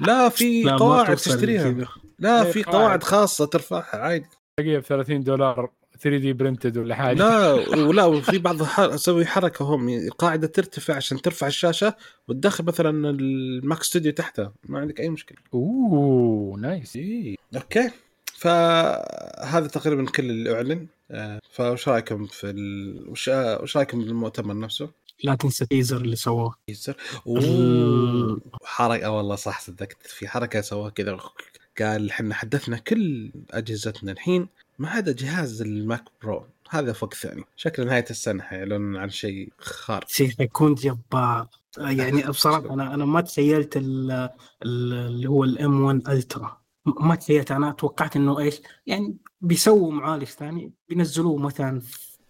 لا في قواعد تشتريها. لا إيه، في. قواعد خاصة ترفعها عادي. تلاقيها ب 30 دولار 3D printed ولا حاجة. لا ولا وفي بعض أسوي حركة هم القاعده ترتفع عشان ترفع الشاشة وتدخل مثلا الماك ستوديو تحتها ما عندك أي مشكلة. أوه nice إي okay. فهذا تقريبا كل اللي أعلن. آه، فوش رأيكم في ال... وش آه، وش رأيكم بالمؤتمر نفسه؟ لا تنسى ال teaser اللي سووه teaser. حركة والله صح صدقت. في حركة سواها كذا قال إحنا حدثنا كل أجهزتنا الحين ما عدا جهاز الماك برو. هذا فوق ثاني شكل نهاية السنة حيعلنون عن شيء خارق. شيء حيكون جبار. يعني بصراحة أنا أنا ما تخيلت ال- ال- اللي هو ال M1 Ultra ما تخيلت. أنا توقعت إنه إيش؟ يعني بيسووا معالج ثاني بينزلوه مثلا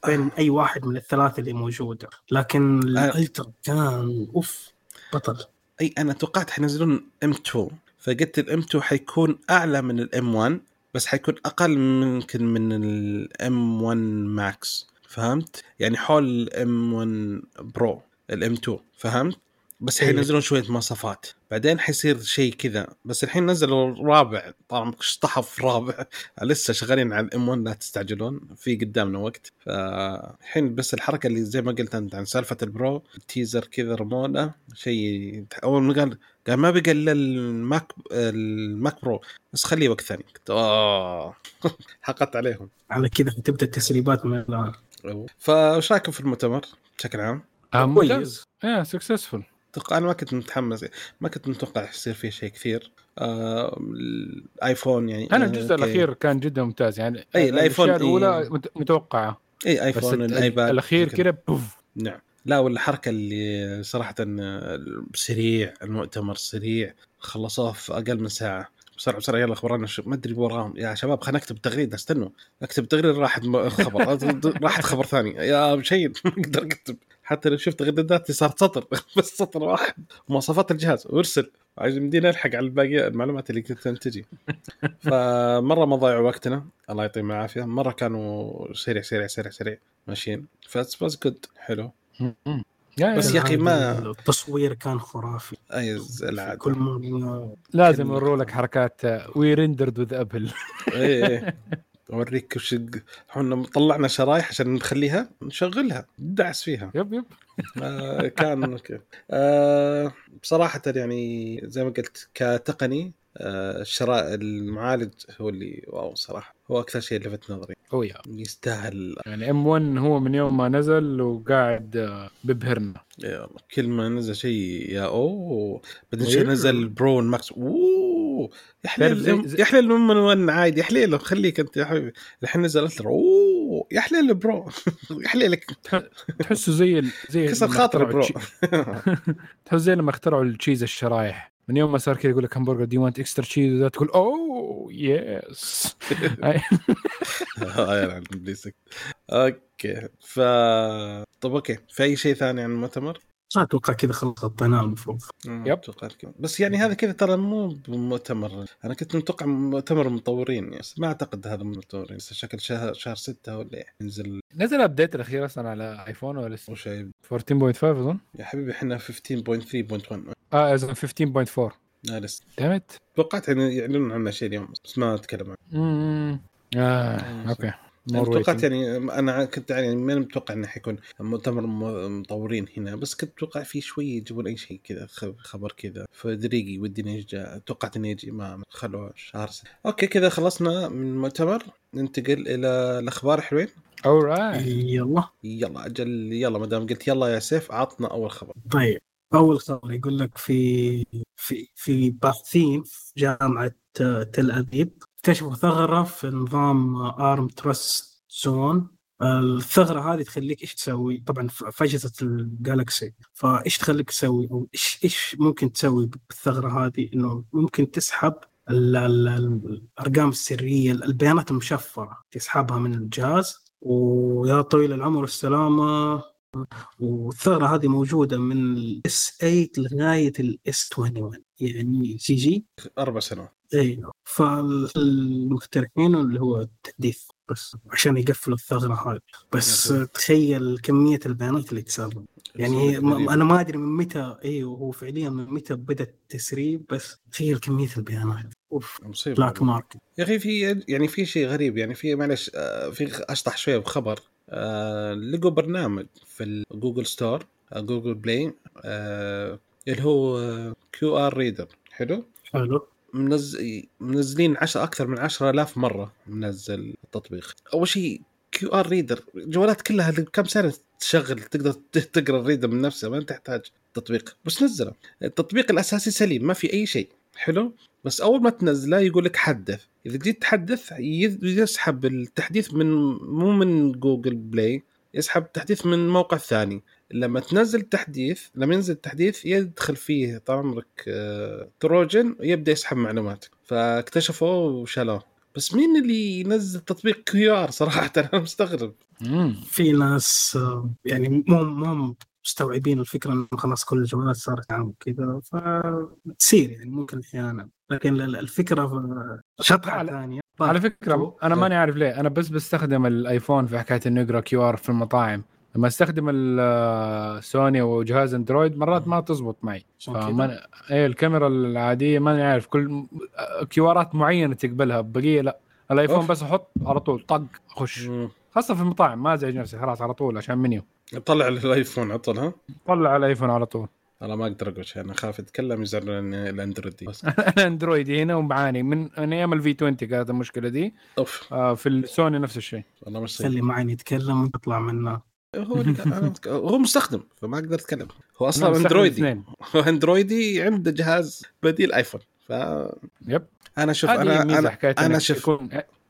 بين أي واحد من الثلاثه اللي موجودة. لكن ال Ultra كان أوف بطل. أي أنا توقعت حينزلون M2 فقلت ال M2 حيكون أعلى من ال M1 بس حيكون أقل ممكن من ال M1 Max فهمت؟ يعني حول ال M1 Pro ال M2 فهمت؟ بس إيه. حينزلون شوية مواصفات بعدين حيصير شيء كذا بس الحين نزلوا الرابع طبعا اشطحف رابع لسه شغالين على ال M1 لا تستعجلون في قدامنا وقت فالحين بس الحركة اللي زي ما قلت أنت عن سالفة ال Pro ال teaser كذا رمونا شيء أول ما قال قال ما بقى إلا الماك الماك برو بس خليه وقت ثاني. قلت اوه حقت عليهم. على كذا تبدأ التسريبات من الان فايش رايكم في المؤتمر بشكل عام؟ آه. ممتاز. Yeah successful أنا ما كنت متحمس. ما كنت متوقع يصير فيه شيء كثير. آه الايفون يعني. أنا الجزء okay. الأخير كان جدا ممتاز. يعني أي، الآيفون، الأشياء الأولى إيه. مت- متوقعة. إي ايفون ال- الآيباد الأخير كذا بوف. نعم. لا والحركة اللي صراحة سريع المؤتمر سريع خلصوه في أقل من ساعة. بسرعة بسرعة. يلا خبرنا شو ما أدري وراهم. يا شباب خلينا نكتب تغريده استنوا. أكتب تغريده راحت خبر. راحت خبر ثاني. يا machine ما أقدر أكتب. حتى لو شفت تغريداتي صارت سطر. بس سطر واحد. مواصفات الجهاز. وارسل عايز مدينا نلحق على الباقي المعلومات اللي كنت تجي. فمرة ما ضيعوا وقتنا. الله يعطيهم العافية. مرة كانوا سريع سريع سريع سريع. ماشيين. That's good. حلو. بس يا أخي ما- التصوير كان خرافي. اي العادة. كل مره لازم يوروا لك حركات We rendered with Apple إيه أوريك وش إحنا طلعنا شرايح عشان نخليها نشغلها ندعس فيها. Yep yep. آه كان ك- آه بصراحة يعني زي ما قلت كتقني آه الشراء المعالج هو اللي wow صراحة. هو أكثر شيء لفت نظري. Oh yeah. يستاهل. يعني M1 هو من يوم ما نزل وقاعد آه، ببهرنا. يا الله. كل ما نزل شيء يا اوه بعدين. شيء نزل برو ماكس. أوه يا حليل يا حليل من ون عادي يا حليل خليك أنت يا حبيبي. الحين نزل ألترا. أوه يا حليل برو يا حليلك. تحسه زي زي كسر اخترعوا برو تحس زي لما اخترعوا التشيز الشرايح. من يوم ما صار كذا يقول لك همبرجر دي وانت اكسترا تشيز وذا تقول أوه يس أوكي ف طب okay في أي شيء ثاني عن المؤتمر؟ ما أتوقع كذا خلص غطيناه المفروض. Yep. كذا. بس يعني هذا كذا ترى مو بمؤتمر. أنا كنت متوقع مؤتمر مطورين يعني بس ما أعتقد هذا مطورين. بس شكل شهر شهر ستة ولا إيه. ينزل. نزل update الأخير أصلا على ايفون ولا لسه؟ أو شيء 14.5 أظن. يا حبيبي إحنا 15.3.1 آه اذا 15.4 لا لسه. دامت توقعت ان يعلنون عنه شيء اليوم بس ما أتكلم عنه. امم آه okay. يعني توقعت. يعني أنا كنت يعني ما متوقع إنه حيكون مؤتمر مطورين هنا بس كنت أتوقع في شوي يجيبون أي شيء كذا خ- خبر كذا. فدريقي ودي إنه يجي توقعت إنه يجي ما خلوه شهر سنة. Okay كذا خلصنا من المؤتمر. ننتقل إلى الأخبار حلوين. Alright يلا. يلا أجل يلا ما دام قلت يلا يا سيف عطنا أول خبر. طيب. أول خبر يقول لك في في في باحثين في جامعة آه، تل أبيب اكتشفوا ثغرة في نظام ARM TrustZone الثغرة هذه تخليك إيش تسوي؟ طبعا اجهزه الجالكسي فإيش تخليك تسوي؟ أو إيش إيش ممكن تسوي بالثغرة هذه؟ إنه ممكن تسحب ال- ال- ال- الأرقام السرية البيانات المشفرة. تسحبها من الجهاز ويا طويل العمر والسلامه والثغرة هذه موجودة من ال S8 لغاية ال S21 يعني جي جي أربع سنوات. أيوه فالمقترحين اللي هو التحديث بس عشان يقفلوا الثغرة هذه. بس يا تخيل كمية البيانات اللي تسرب يعني ما أنا ما أدري من متى أيوه هو فعليا من متى بدا التسريب بس تخيل كمية البيانات. أوف. مصيبة. Black market يا أخي في يعني في شيء غريب يعني في معلش آه، في أشطح شوية بخبر. آه، لقوا برنامج في Google Store Google Play آه، اللي هو QR reader حلو؟ حلو. منز... منزلين عشر أكثر من 10000 مرة منزل التطبيق. أول شيء QR reader الجوالات كلها كم سنة تشغل تقدر تقرأ ال reader من نفسها ما تحتاج تطبيق. بس نزله. التطبيق الأساسي سليم ما في أي شيء. حلو؟ بس أول ما تنزله يقول لك حدث. إذا جيت تحدث يسحب التحديث من مو من Google Play يسحب التحديث من موقع ثاني. لما تنزل تحديث لما ينزل التحديث يدخل فيه طال عمرك آه، Trojan ويبدأ يسحب معلوماتك. فاكتشفوه وشالوه. بس مين اللي ينزل تطبيق QR صراحة؟ أنا مستغرب. في ناس آه، يعني مو مو مستوعبين الفكرة إنه خلاص كل الجوالات صارت عام كذا فتصير يعني ممكن أحيانا. لكن ال- الفكرة شطحة على- ثانية. على فكرة أنا إيه. ماني عارف ليه. أنا بس بستخدم الآيفون في حكاية إنه يقرأ QR في المطاعم. لما أستخدم السوني وجهاز أندرويد مرات ما تزبط معي. فما إيه الكاميرا العادية ماني عارف. كل QR ات معينة تقبلها. بقية لا. الآيفون أوف. بس أحط على طول. طق أخش. مم. خاصة في المطاعم. ما أزعج نفسي. خلاص على طول عشان منيو. طلع الآيفون عطل ها؟ طلع الآيفون على طول. أنا ما أقدر أقول شيء أنا خاف أتكلم يزعل الأندرويد. أنا اندرويدي هنا ومعاني. من من أيام الفي 20 كانت المشكلة دي. أوف. آه في السوني نفس الشيء. والله مش خلي معين يتكلم وتطلع منه. هو متك- هو مستخدم فما أقدر أتكلم. هو أصلا أندرويدي. هو أندرويدي عنده جهاز بديل آيفون ف يب. أنا شوف أنا أنا أنا شوف. يكون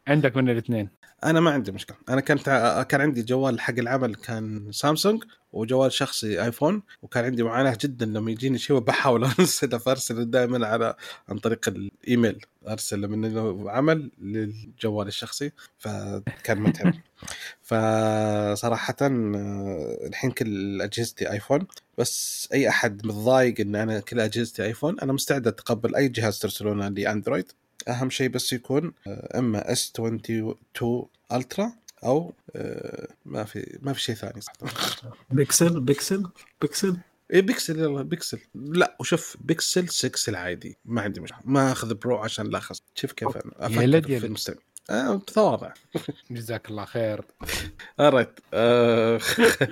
عندك من الاثنين. أنا ما عندي مشكلة. أنا كانت ع- كان عندي جوال حق العمل كان سامسونج وجوال شخصي آيفون وكان عندي معاناة جدا لما يجيني شيء وبحاول أرسله فارسل دائما على عن طريق الإيميل. أرسل من العمل للجوال الشخصي فكان متعب. فصراحة آه، الحين كل أجهزتي آيفون. بس أي أحد متضايق إن أنا كل أجهزتي آيفون أنا مستعد أتقبل أي جهاز ترسلونه لي اندرويد أهم شيء بس يكون آه، إما S 22 Ultra أو آه، ما في ما في شيء ثاني. صح Pixel Pixel بيكسل؟ اي بيكسل يلا بيكسل. لا وشوف بيكسل 6 العادي. ما عندي مشكلة. ما أخذ برو عشان لا خص شوف كيف أنا يا لد في. المستقبل آه تواضع. جزاك الله خير. Alright آه،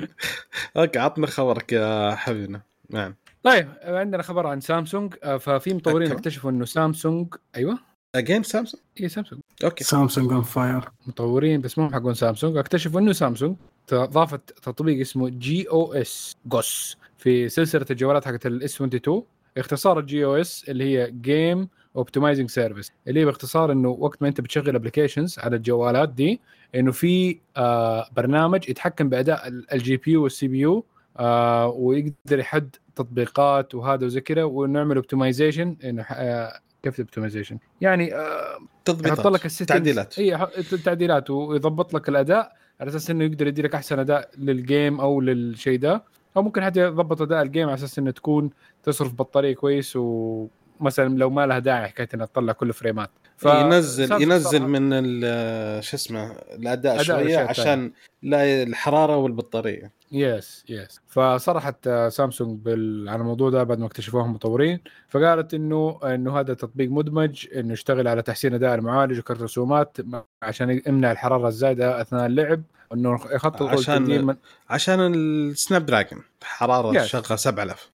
أوكي عطنا خبرك يا حبيبنا. نعم. طيب عندنا خبر عن سامسونج. آه، ففي مطورين. اكتشفوا إنه سامسونج أيوه. اجين سامسونج اي سامسونج أوكي. سامسونج اون فاير مطورين بس مو حقون سامسونج اكتشفوا إنه سامسونج ضافت تطبيق اسمه جي أو اس جوس في سلسلة الجوالات حقت ال S 22 اختصار ال GOS اللي هي Game Optimizing Service اللي هي باختصار إنه وقت ما أنت بتشغل applications على الجوالات دي إنه في آه برنامج يتحكم بأداء ال GPU وال CPU ويقدر يحد تطبيقات وهذا وزي كذا ونعمل optimization إنه آه كيف optimization؟ يعني آه تضبيطات يحط لك ال settings تعديلات. اي التعديلات ويضبط لك الأداء على أساس إنه يقدر يدي لك أحسن أداء لل game أو للشيء ده. أو ممكن حتى يضبط أداء ال game على أساس إنه تكون تصرف بطارية كويس ومثلا لو ما لها داعي حكاية انها تطلع كل frame ات ف- ينزل ينزل من شو اسمه الأداء شوية عشان لا الحرارة والبطارية. yes yes فصرحت آه، سامسونج بال... على الموضوع ده بعد ما اكتشفوه المطورين فقالت إنه إنه هذا تطبيق مدمج إنه يشتغل على تحسين أداء المعالج وكرت الرسومات عشان يمنع الحرارة الزايدة أثناء اللعب إنه يخطط عشان- من... عشان ال Snapdragon حرارة Yes. شغلة 7000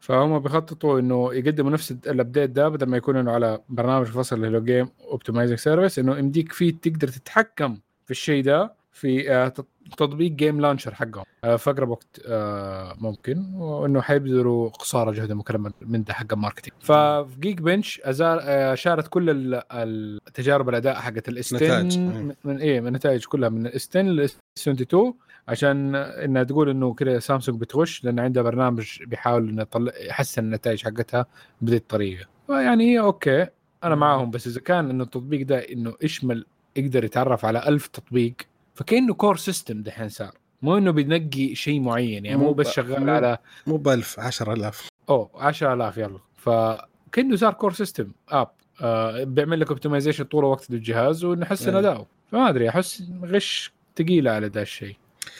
فهم بيخططوا إنه يقدموا نفس ال update ده بدل ما يكون إنه على برنامج فصل اللي هو Game Optimizing Service إنه يمديك فيه تقدر تتحكم في الشيء ده في آه، تطبيق Game Launcher حقهم. آه، في اقرب وقت آه، ممكن وإنه حيبذلوا قصارى جهد مكرمة من ده حق ال marketing. ففي Geekbench أزار- آه، شارت كل ال- التجارب الأداء حقت ال S 10 نتائج. من إيه من النتائج كلها من ال S 10 لل S 22 عشان إنها تقول إنه كذا سامسونج بتغش لأن عندها برنامج بيحاول إنه يطلع يحسن النتائج حقتها بهذه الطريقة. فيعني هي okay أنا معاهم بس إذا كان إنه التطبيق ده إنه يشمل يقدر يتعرف على ألف تطبيق فكأنه core system دحين صار. مو إنه بينقي شيء معين يعني مو مو بس شغال مو- على مو ب 1000 10000 اوه 10000 يلا. فكأنه صار core system app آه بيعمل لك optimization طول الوقت للجهاز ونحسن. اداؤه فما أدري أحس غش ثقيله على ذا الشيء.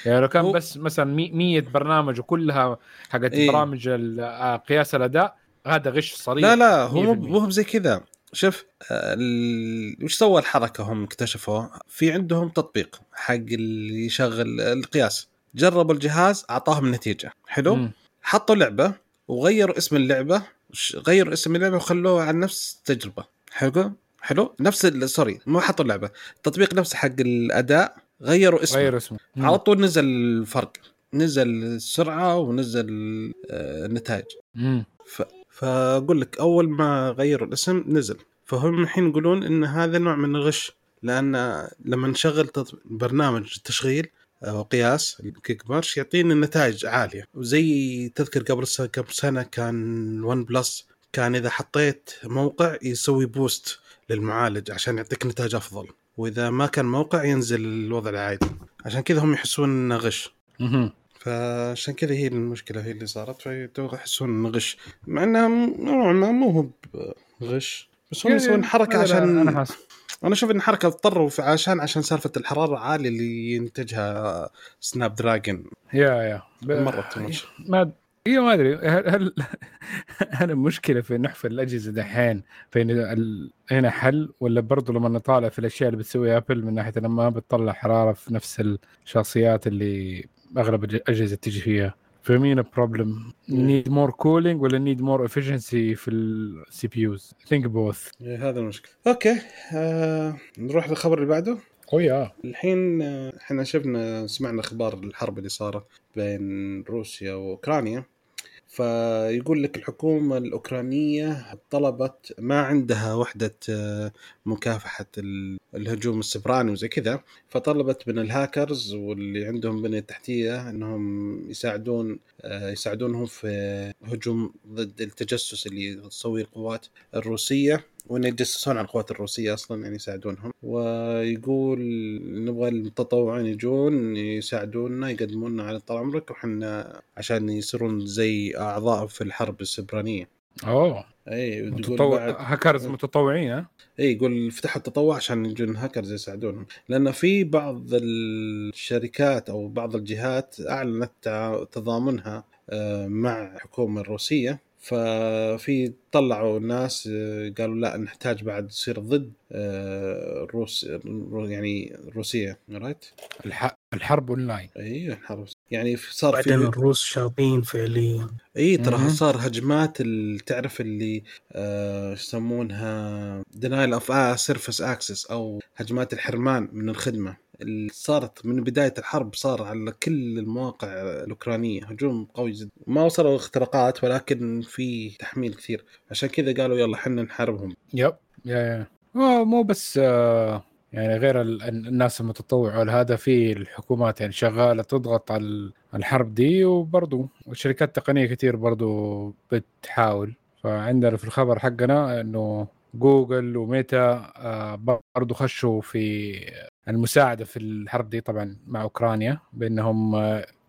يعني لو كان بس مثلا 100 برنامج وكلها حقت إيه. برامج آه، قياس الأداء هذا غش صريح لا لا هو مو 100%. مو زي كذا. شوف آه، وش سوى الحركة هم اكتشفوا في عندهم تطبيق حق اللي يشغل القياس. جربوا الجهاز أعطاهم النتيجه حلو؟ مم. حطوا لعبة وغيروا اسم اللعبة غيروا اسم اللعبة وخلوها على نفس التجربه حلو؟ حلو؟ نفس سوري مو حطوا اللعبة التطبيق نفسه حق الأداء غيروا اسمه. غير اسمه. على طول نزل الفرق. نزل السرعة ونزل آه، النتائج. ف... فأقول لك أول ما غيروا الاسم نزل فهم الحين يقولون إن هذا نوع من الغش لأن لما نشغل. برنامج تشغيل أو قياس الكيك مارش يعطينا نتائج عالية وزي تذكر قبل قبل سنة كان ون بلس كان إذا حطيت موقع يسوي بوست للمعالج عشان يعطيك نتائج أفضل وإذا ما كان موقع ينزل الوضع العادي عشان كذا هم يحسون إنه غش. فعشان كذا هي المشكلة هي اللي صارت. فيتو يحسون غش مع انها نوعا ما مو هو غش بس هم يعني يسوون حركة عشان أنا حاسس. أنا أشوف إن حركة اضطروا في- عشان عشان سالفة الحرارة العالية اللي ينتجها Snapdragon yeah yeah. ب- مره تمشي ما أيوه ما أدري. هل هل هل المشكلة في نحف الأجهزة دحين ال... هنا حل ولا برضو لما نطالع في الأشياء اللي بتسويها ابل من ناحية انها ما بتطلع حرارة في نفس الشاسيهات اللي أغلب الاجهزه تجي فيها. ف main ال problem need more cooling ولا need more efficiency في ال CPUs think both هذا المشكلة. okay. آه نروح للخبر اللي بعده. أو يا الحين آه، إحنا شفنا سمعنا أخبار الحرب اللي صارت بين روسيا وأوكرانيا. فيقول لك الحكومة الأوكرانية طلبت ما عندها وحدة آه، مكافحة ال- الهجوم السبراني وزي كذا فطلبت من الهاكرز واللي عندهم بنية تحتية إنهم يساعدون آه، يساعدونهم في هجوم ضد التجسس اللي تسويه القوات الروسية. وان يتجسسون على القوات الروسية أصلا يعني يساعدونهم. ويقول نبغى المتطوعين يجون يساعدونا يقدمون لنا على طال عمرك وحنا عشان يصيرون زي أعضاء في الحرب السبرانية. أوه. اي متطوع بعد هاكرز متطوعين ها؟ اي يقول فتحوا التطوع عشان يجون هاكرز يساعدونهم. لأن في بعض الشركات أو بعض الجهات أعلنت تضامنها آه، مع الحكومة الروسية. ففي طلعوا ناس آه، قالوا لا نحتاج بعد نصير ضد آه، الروس الرو- يعني الروسيه right؟ الح... الحرب اونلاين اي الحرب يعني صار بعدين في الروس شاطين فعليا اي ترى. صار هجمات ال- تعرف اللي آه، يسمونها denial of service access أو هجمات الحرمان من الخدمة اللي صارت من بداية الحرب صار على كل المواقع الأوكرانية هجوم قوي جدا. ما وصلوا اختراقات ولكن في تحميل كثير. عشان كذا قالوا يلا حنا نحاربهم. يب يا يا. آه، مو بس آه، يعني غير ال- الناس المتطوعة هذا في الحكومات يعني شغالة تضغط على ال- الحرب دي وبرضو شركات تقنية كتير برضو بتحاول. فعندنا في الخبر حقنا إنه جوجل وميتا برضو خشوا في المساعدة في الحرب دي طبعا مع أوكرانيا بأنهم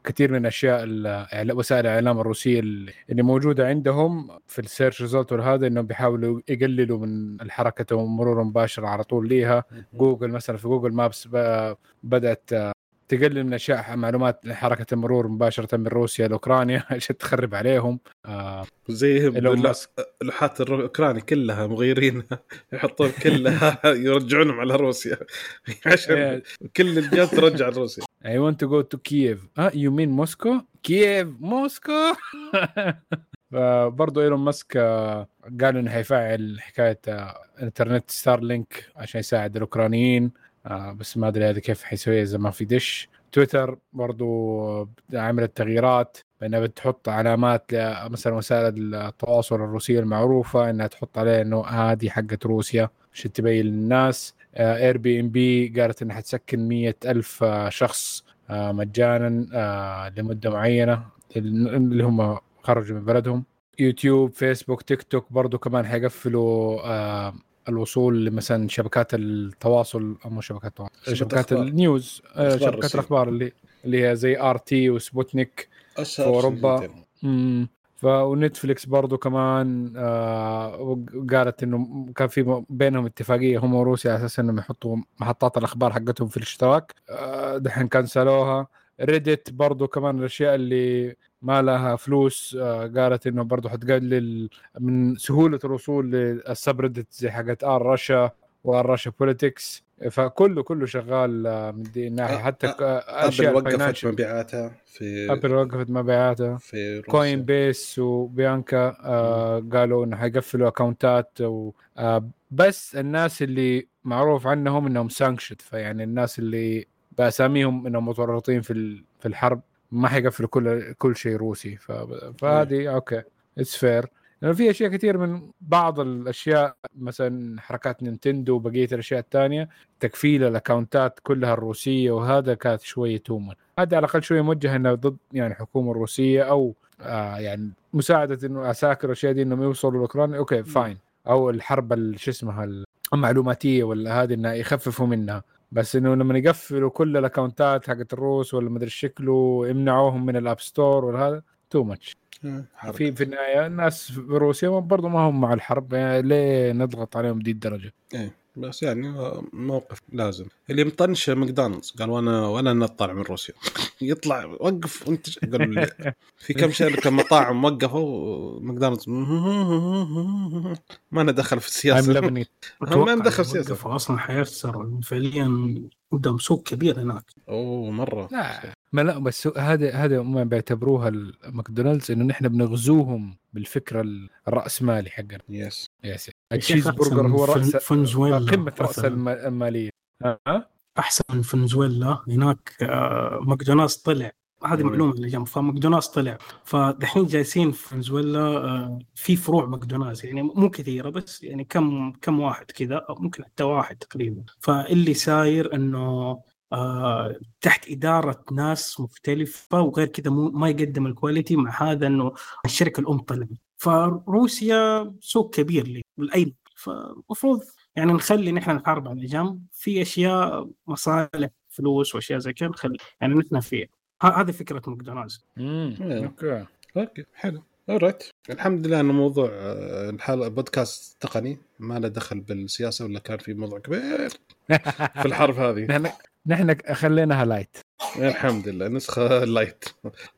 كثير من أشياء ال- وسائل الإعلام الروسية اللي موجودة عندهم في ال search result هذا إنهم بيحاولوا يقللوا من الحركة ومرور مباشر على طول ليها. جوجل مثلا في Google Maps بدأت تقلل من أشياء معلومات حركة المرور مباشرة من روسيا لأوكرانيا عشان تخرب عليهم آه زي إيلون بلو- ماسك. لوحات الأوكراني كلها مغيرينها يحطون كلها يرجعونهم على روسيا عشان إيه. كل الجهات ترجع لروسيا I want to go to Kiev. آه you mean موسكو؟ كييف موسكو فبرضه إيلون ماسك آه، قال إنه حيفعل حكاية آه، إنترنت ستار لينك عشان يساعد الأوكرانيين آه، بس ما أدري هذا كيف حيسويها إذا ما في دش تويتر برضو عملت تغييرات بأنها بتحط علامات مثلا وسائل التواصل الروسية المعروفة إنها تحط عليها إنه هذه حقت روسيا. عشان تبين للناس. Airbnb قالت إنها حتسكن مية ألف آه، شخص آه، مجانا آه، لمدة معينة اللي هم خرجوا من بلدهم. يوتيوب فيسبوك تيك توك برضو كمان حيقفلوا آه، الوصول لمثلا شبكات التواصل أو مو شبكات التواصل شبكات. ال news آه، شبكات. الأخبار اللي اللي هي زي آر تي وسبوتنيك في ف ونتفليكس برضو كمان آه قالت إنه كان في بينهم اتفاقية هم وروسيا على أساس إنهم يحطوا محطات الأخبار حقتهم في الاشتراك. آه دحين كنسلوها. Reddit برضو كمان الأشياء اللي ما لها فلوس آه قالت إنه برضو حتقلل من سهولة الوصول لل subreddit زي حقت r/Russia و r/RussiaPolitics فكله كله شغال آه، من دي الناحيه آه، حتى آبل وقفت مبيعاتها في آبل وقفت مبيعاتها. في روسيا. Coinbase وبيانكا قالوا إنه حيقفلوا accountات بس الناس اللي معروف عنهم إنهم sanctioned فيعني الناس اللي بأساميهم إنهم متورطين في في الحرب. ما حيقفلوا كل كل شيء روسي. ف... فهذه okay it's fair لأنه في أشياء كثير من بعض الأشياء مثلا حركات نينتندو وبقية الأشياء الثانية تقفيل الأكونتات كلها الروسية وهذا كانت شوية too much هذا على الأقل شوية موجه إنه ضد يعني الحكومة الروسية أو آه يعني مساعدة إنه عساكر الأشياء دي إنهم يوصلوا لأوكرانيا. okay fine أو الحرب ال- شو اسمها المعلوماتية ولا هذه إنها يخففوا منها. بس إنه لما يقفلوا كل الأكونتات حقت الروس ولا مدري شكله يمنعوهم من ال App Store ولا هذا too much. في في النهاية الناس في روسيا برضو ما هم مع الحرب يعني ليه نضغط عليهم دي الدرجة؟ إيه. بس يعني موقف لازم. اللي مطنشه ماكدونالدز قال وأنا وأنا نطلع من روسيا. يطلع وقف وانت قالوا لي في كم شركه مطاعم وقفوا ماكدونالدز. ما أنا دخل في السياسة. ما مدخل أتوقع سياسة. وقفوا أصلا حيخسر فعليا قدام سوق كبير هناك. أوه مرة. لا ما لا بس هذا هذا هم بيعتبروها ماكدونالدز إنه نحن بنغزوهم بالفكرة الرأسمالي حقنا. يس شيخ التشيز برجر هو فن- فنزويلا. قمة رأس مثلاً. الم- المالية. ها؟ أحسن من فنزويلا. هناك آه، ماكدونالدز طلع. هذه. معلومة اللي جنب. فماكدونالدز طلع. فدحين جالسين في فنزويلا آه، في فروع ماكدونالدز. يعني مو كثيرة بس يعني كم كم واحد كذا أو ممكن حتى واحد تقريبا. فاللي ساير إنه آه تحت إدارة ناس مختلفة وغير كذا مو- ما يقدم الكواليتي مع هذا إنه الشركة الأم طلعت. فروسيا سوق كبير لاي فالمفروض يعني نخلي نحن نحارب على جنب في أشياء مصالح فلوس وأشياء زي كذا نخلي يعني نحن فيها ه- هذه فكرة ماكدونالدز. إيه. okay. okay حلو. alright الحمد لله إنه موضوع آه، الحلقة بودكاست تقني ما له دخل بالسياسة ولا كان في موضوع كبير في الحرب هذه. نحن نحن خليناها light الحمد لله نسخة light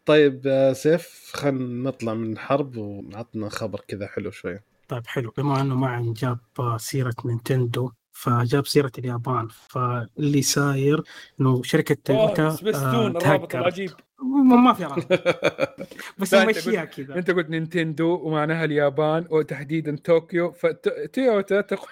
طيب آه، سيف خلينا نطلع من الحرب ونعطنا خبر كذا حلو شوية طيب حلو. بما إنه معن جاب سيرة نينتندو فجاب سيرة اليابان فاللي ساير إنه شركة تويوتا آه، تهكر ما ما في رابط. بس نمشيها كذا. أنت قلت نينتندو ومعناها اليابان وتحديدا طوكيو فتويوتا تقول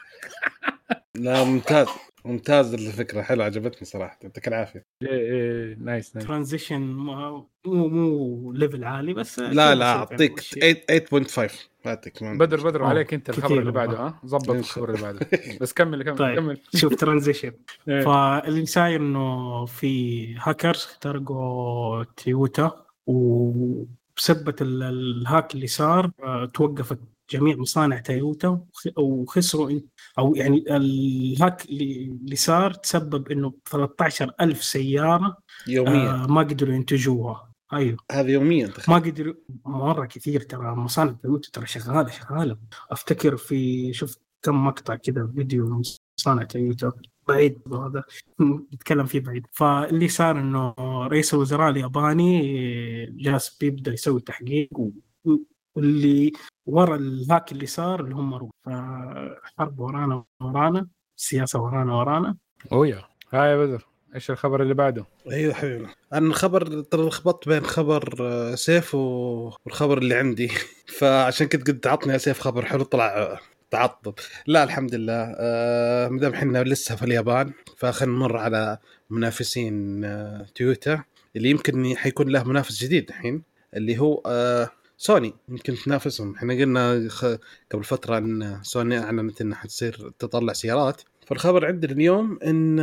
لا ممتاز. ممتاز الفكرة حلو عجبتني صراحة يعطيك العافية إيه إيه nice nice transition مو مو level عالي بس لا لا بسيط أعطيك يعني. 8.5 أعطيك بدر بدر أوه، عليك أنت الخبر اللي بعده. ها ظبط الخبر اللي بعده بس كمل كمل طيب. كمل شوف transition. فاللي صاير إنه في هاكرز اخترقوا تويوتا وبسبة ال- ال hack اللي صار آه، توقفت جميع مصانع تويوتا وخ- وخسروا إن- أو يعني الهاك اللي صار تسبب إنه 13 ألف سيارة يوميا. آه ما قدروا ينتجوها. أيوه. هذه يوميا تخيل. ما قدروا مرة كثير ترى. مصانع تويوتا ترى شغالة شغالة. أفتكر في شفت كم مقطع كذا فيديو مصانع تويوتا بعيد هذا نتكلم فيه بعيد. فاللي صار إنه رئيس الوزراء الياباني جالس بيبدا يسوي تحقيق. واللي ورا الهاك اللي صار اللي هم روس فحرب ورانا ورانا السياسة ورانا ورانا. أويا. هاي يا بدر. إيش الخبر اللي بعده؟ أيوه حبيبي. أنا الخبر ترى لخبطت بين خبر آه، سيف والخبر اللي عندي. فعشان كنت قلت عطني يا سيف خبر حلو طلع تعطب لا الحمد لله. آه، مدام إحنا لسه في اليابان فخلينا نمر على منافسين آه، تويوتا اللي يمكن حيكون له منافس جديد الحين اللي هو آه، سوني يمكن تنافسهم. إحنا قلنا خ- قبل فترة إن سوني أعلنت إنها حتصير تطلع سيارات. فالخبر عندنا اليوم إن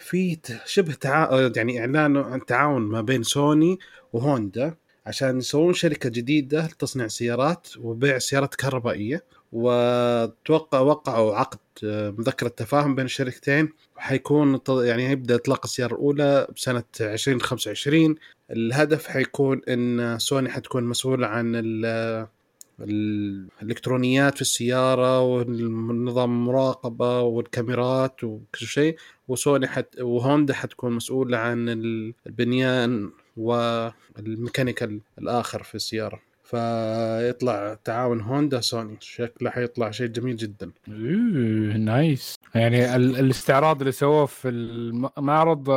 في شبه تع... يعني إعلان عن تعاون ما بين سوني وهوندا عشان يسوون شركة جديدة لتصنيع سيارات وبيع سيارات كهربائية. وتوقع وقعوا عقد مذكرة تفاهم بين الشركتين. وحيكون يعني هيبدأ إطلاق السيارة الأولى بسنة 2025 الهدف حيكون إن سوني حتكون مسؤوله عن ال- الإلكترونيات في السيارة والنظام المراقبه والكاميرات وكل شيء وسوني حت وهوندا حتكون مسؤوله عن ال- البنيان والميكانيكال الآخر في السيارة. فيطلع تعاون هوندا سوني شكله حيطلع شيء جميل جدا. اوه nice. يعني ال- الاستعراض اللي سووه في المعرض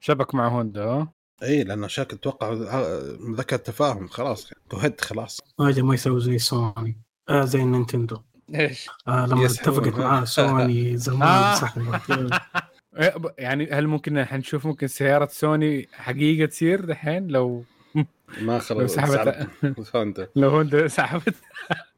شبك مع هوندا؟ إي لأنه شكل أتوقع ه- مذكرة تفاهم خلاص كوهد خلاص. حاجة ما يسوي زي سوني. آه زي نينتندو. إيش؟ آه لما. اتفقت معاه سوني زمان آه. سحبت يعني هل ممكن حنشوف ممكن سيارة سوني حقيقة تصير دحين؟ لو ما لو خلاص سحبت. سحبت هوندا لو هوندا سحبت.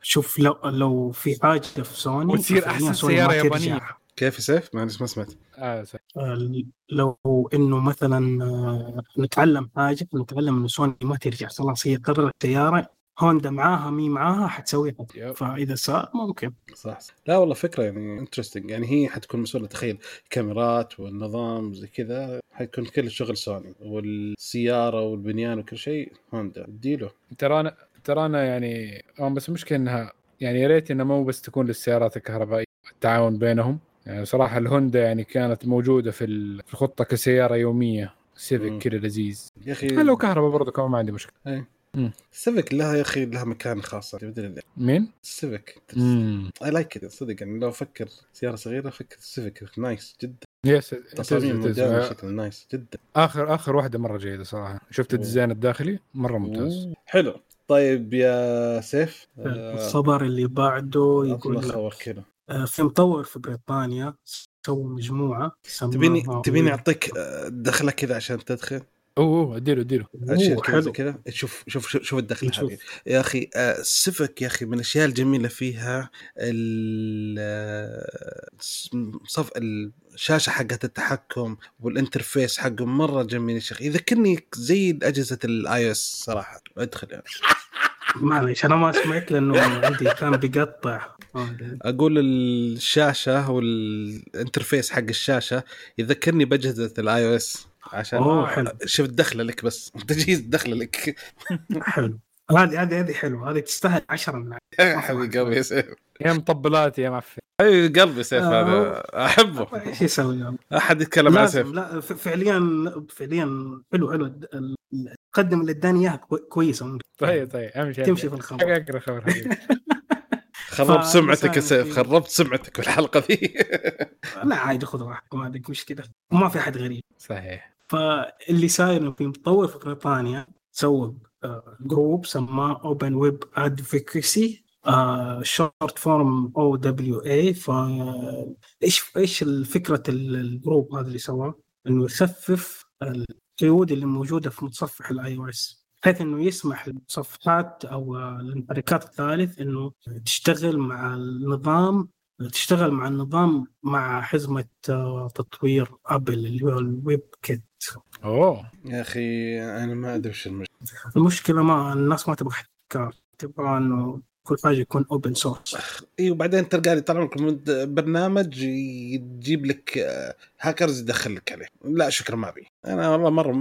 شوف لو لو في حاجة في سوني وتصير ففعلياً أحسن سوني كيف سيف؟ معلش ما سمعت آه. آه، لو إنه مثلا آه، نتعلم حاجة نتعلم إنه سوني ما ترجع خلاص هي قررت السيارة هوندا معاها مي معاها حتسويها yep. فإذا صار ممكن صح صح. لا والله فكرة يعني interesting يعني هي حتكون مسؤولة تخيل كاميرات والنظام زي كذا حيكون كل الشغل سوني والسيارة والبنيان وكل شيء هوندا اديله ترانا ترانا يعني آه، بس المشكلة إنها يعني يا ريت إنها مو بس تكون للسيارات الكهربائية التعاون بينهم يعني صراحة الهوندا يعني كانت موجودة في ال- في الخطة كسيارة يومية مم. سيفيك كذا لذيذ. يا أخي لو كهرباء برضه كمان ما عندي مشكلة. سيفيك لها يا أخي لها مكان خاص. مدري ليه؟ مين؟ سيفيك I like صدق يعني لو أفكر سيارة صغيرة أفكر سيفيك nice جدا. yes تصاميم آه، شكل nice جدا. آخر آخر واحدة مرة جيدة صراحة. شفت. الديزاين الداخلي؟ مرة ممتاز. أوه. حلو. طيب يا سيف آه، الخبر اللي بعده يقول لك. كذا في مطور في بريطانيا سووا مجموعة تبيني تبيني أعطيك آه، دخلة كذا عشان تدخل؟ أوه أوه، أديله أديله. اشياء كذا حلو. كذا؟ شوف شوف شوف, الدخلة. هذه. يا أخي آه، سفك يا أخي من الأشياء الجميلة فيها ال- آه، صف الشاشه حقت التحكم وال interface حقهم مرة جميل يا شيخ. يذكرني زي أجهزة ال iOS صراحة. أدخل يعني. معليش أنا ما سمعت لأنه عندي كان بيقطع. أقول الشاشة وال interface حق الشاشة يذكرني بأجهزة ال iOS عشان. شفت دخلة لك بس. تجهيز دخلة لك. حلو. هذه هذه هذه حلوة. هذه تستاهل 10 من عشرة. يا حبيبي قلبي يا سيف. يا مطبلات يا معفن. أي قلبي سيف آه، هذا أحبه. إيش يسوي؟ أحد يتكلم عن سيف. لا فعليا فعليا حلو حلو. القدم اللي اداني اياها كوي- كويسه طيب طيب اهم شيء تمشي في الخبر. أقرأ خبر خربت ف- سمعتك يا سيف خربت سمعتك في الحلقة ذي لا عادي خذ راحتك ما عندك مشكلة. وما في أحد غريب. صحيح. فاللي صاير انه في مطور في بريطانيا سوى آه، group سماه Open Web Advocacy short form OWA ف إيش فكرة ال- ال group هذا اللي سواه؟ إنه يخفف القيود اللي موجودة في متصفح ال iOS بحيث إنه يسمح للمتصفحات أو المحركات الثالث إنه تشتغل مع النظام تشتغل مع النظام مع حزمة آه، تطوير أبل اللي هو ال WebKit أوه. يا أخي أنا ما أدري وش المشكلة. المشكلة ما الناس ما تبغى احتكار تبغى إنه كل حاجة يكون open source اي وبعدين تلقى لي طال عمرك من برنامج يجيب لك آه، هاكرز يدخل لك عليه. لا شكرا ما أبي. أنا والله مرة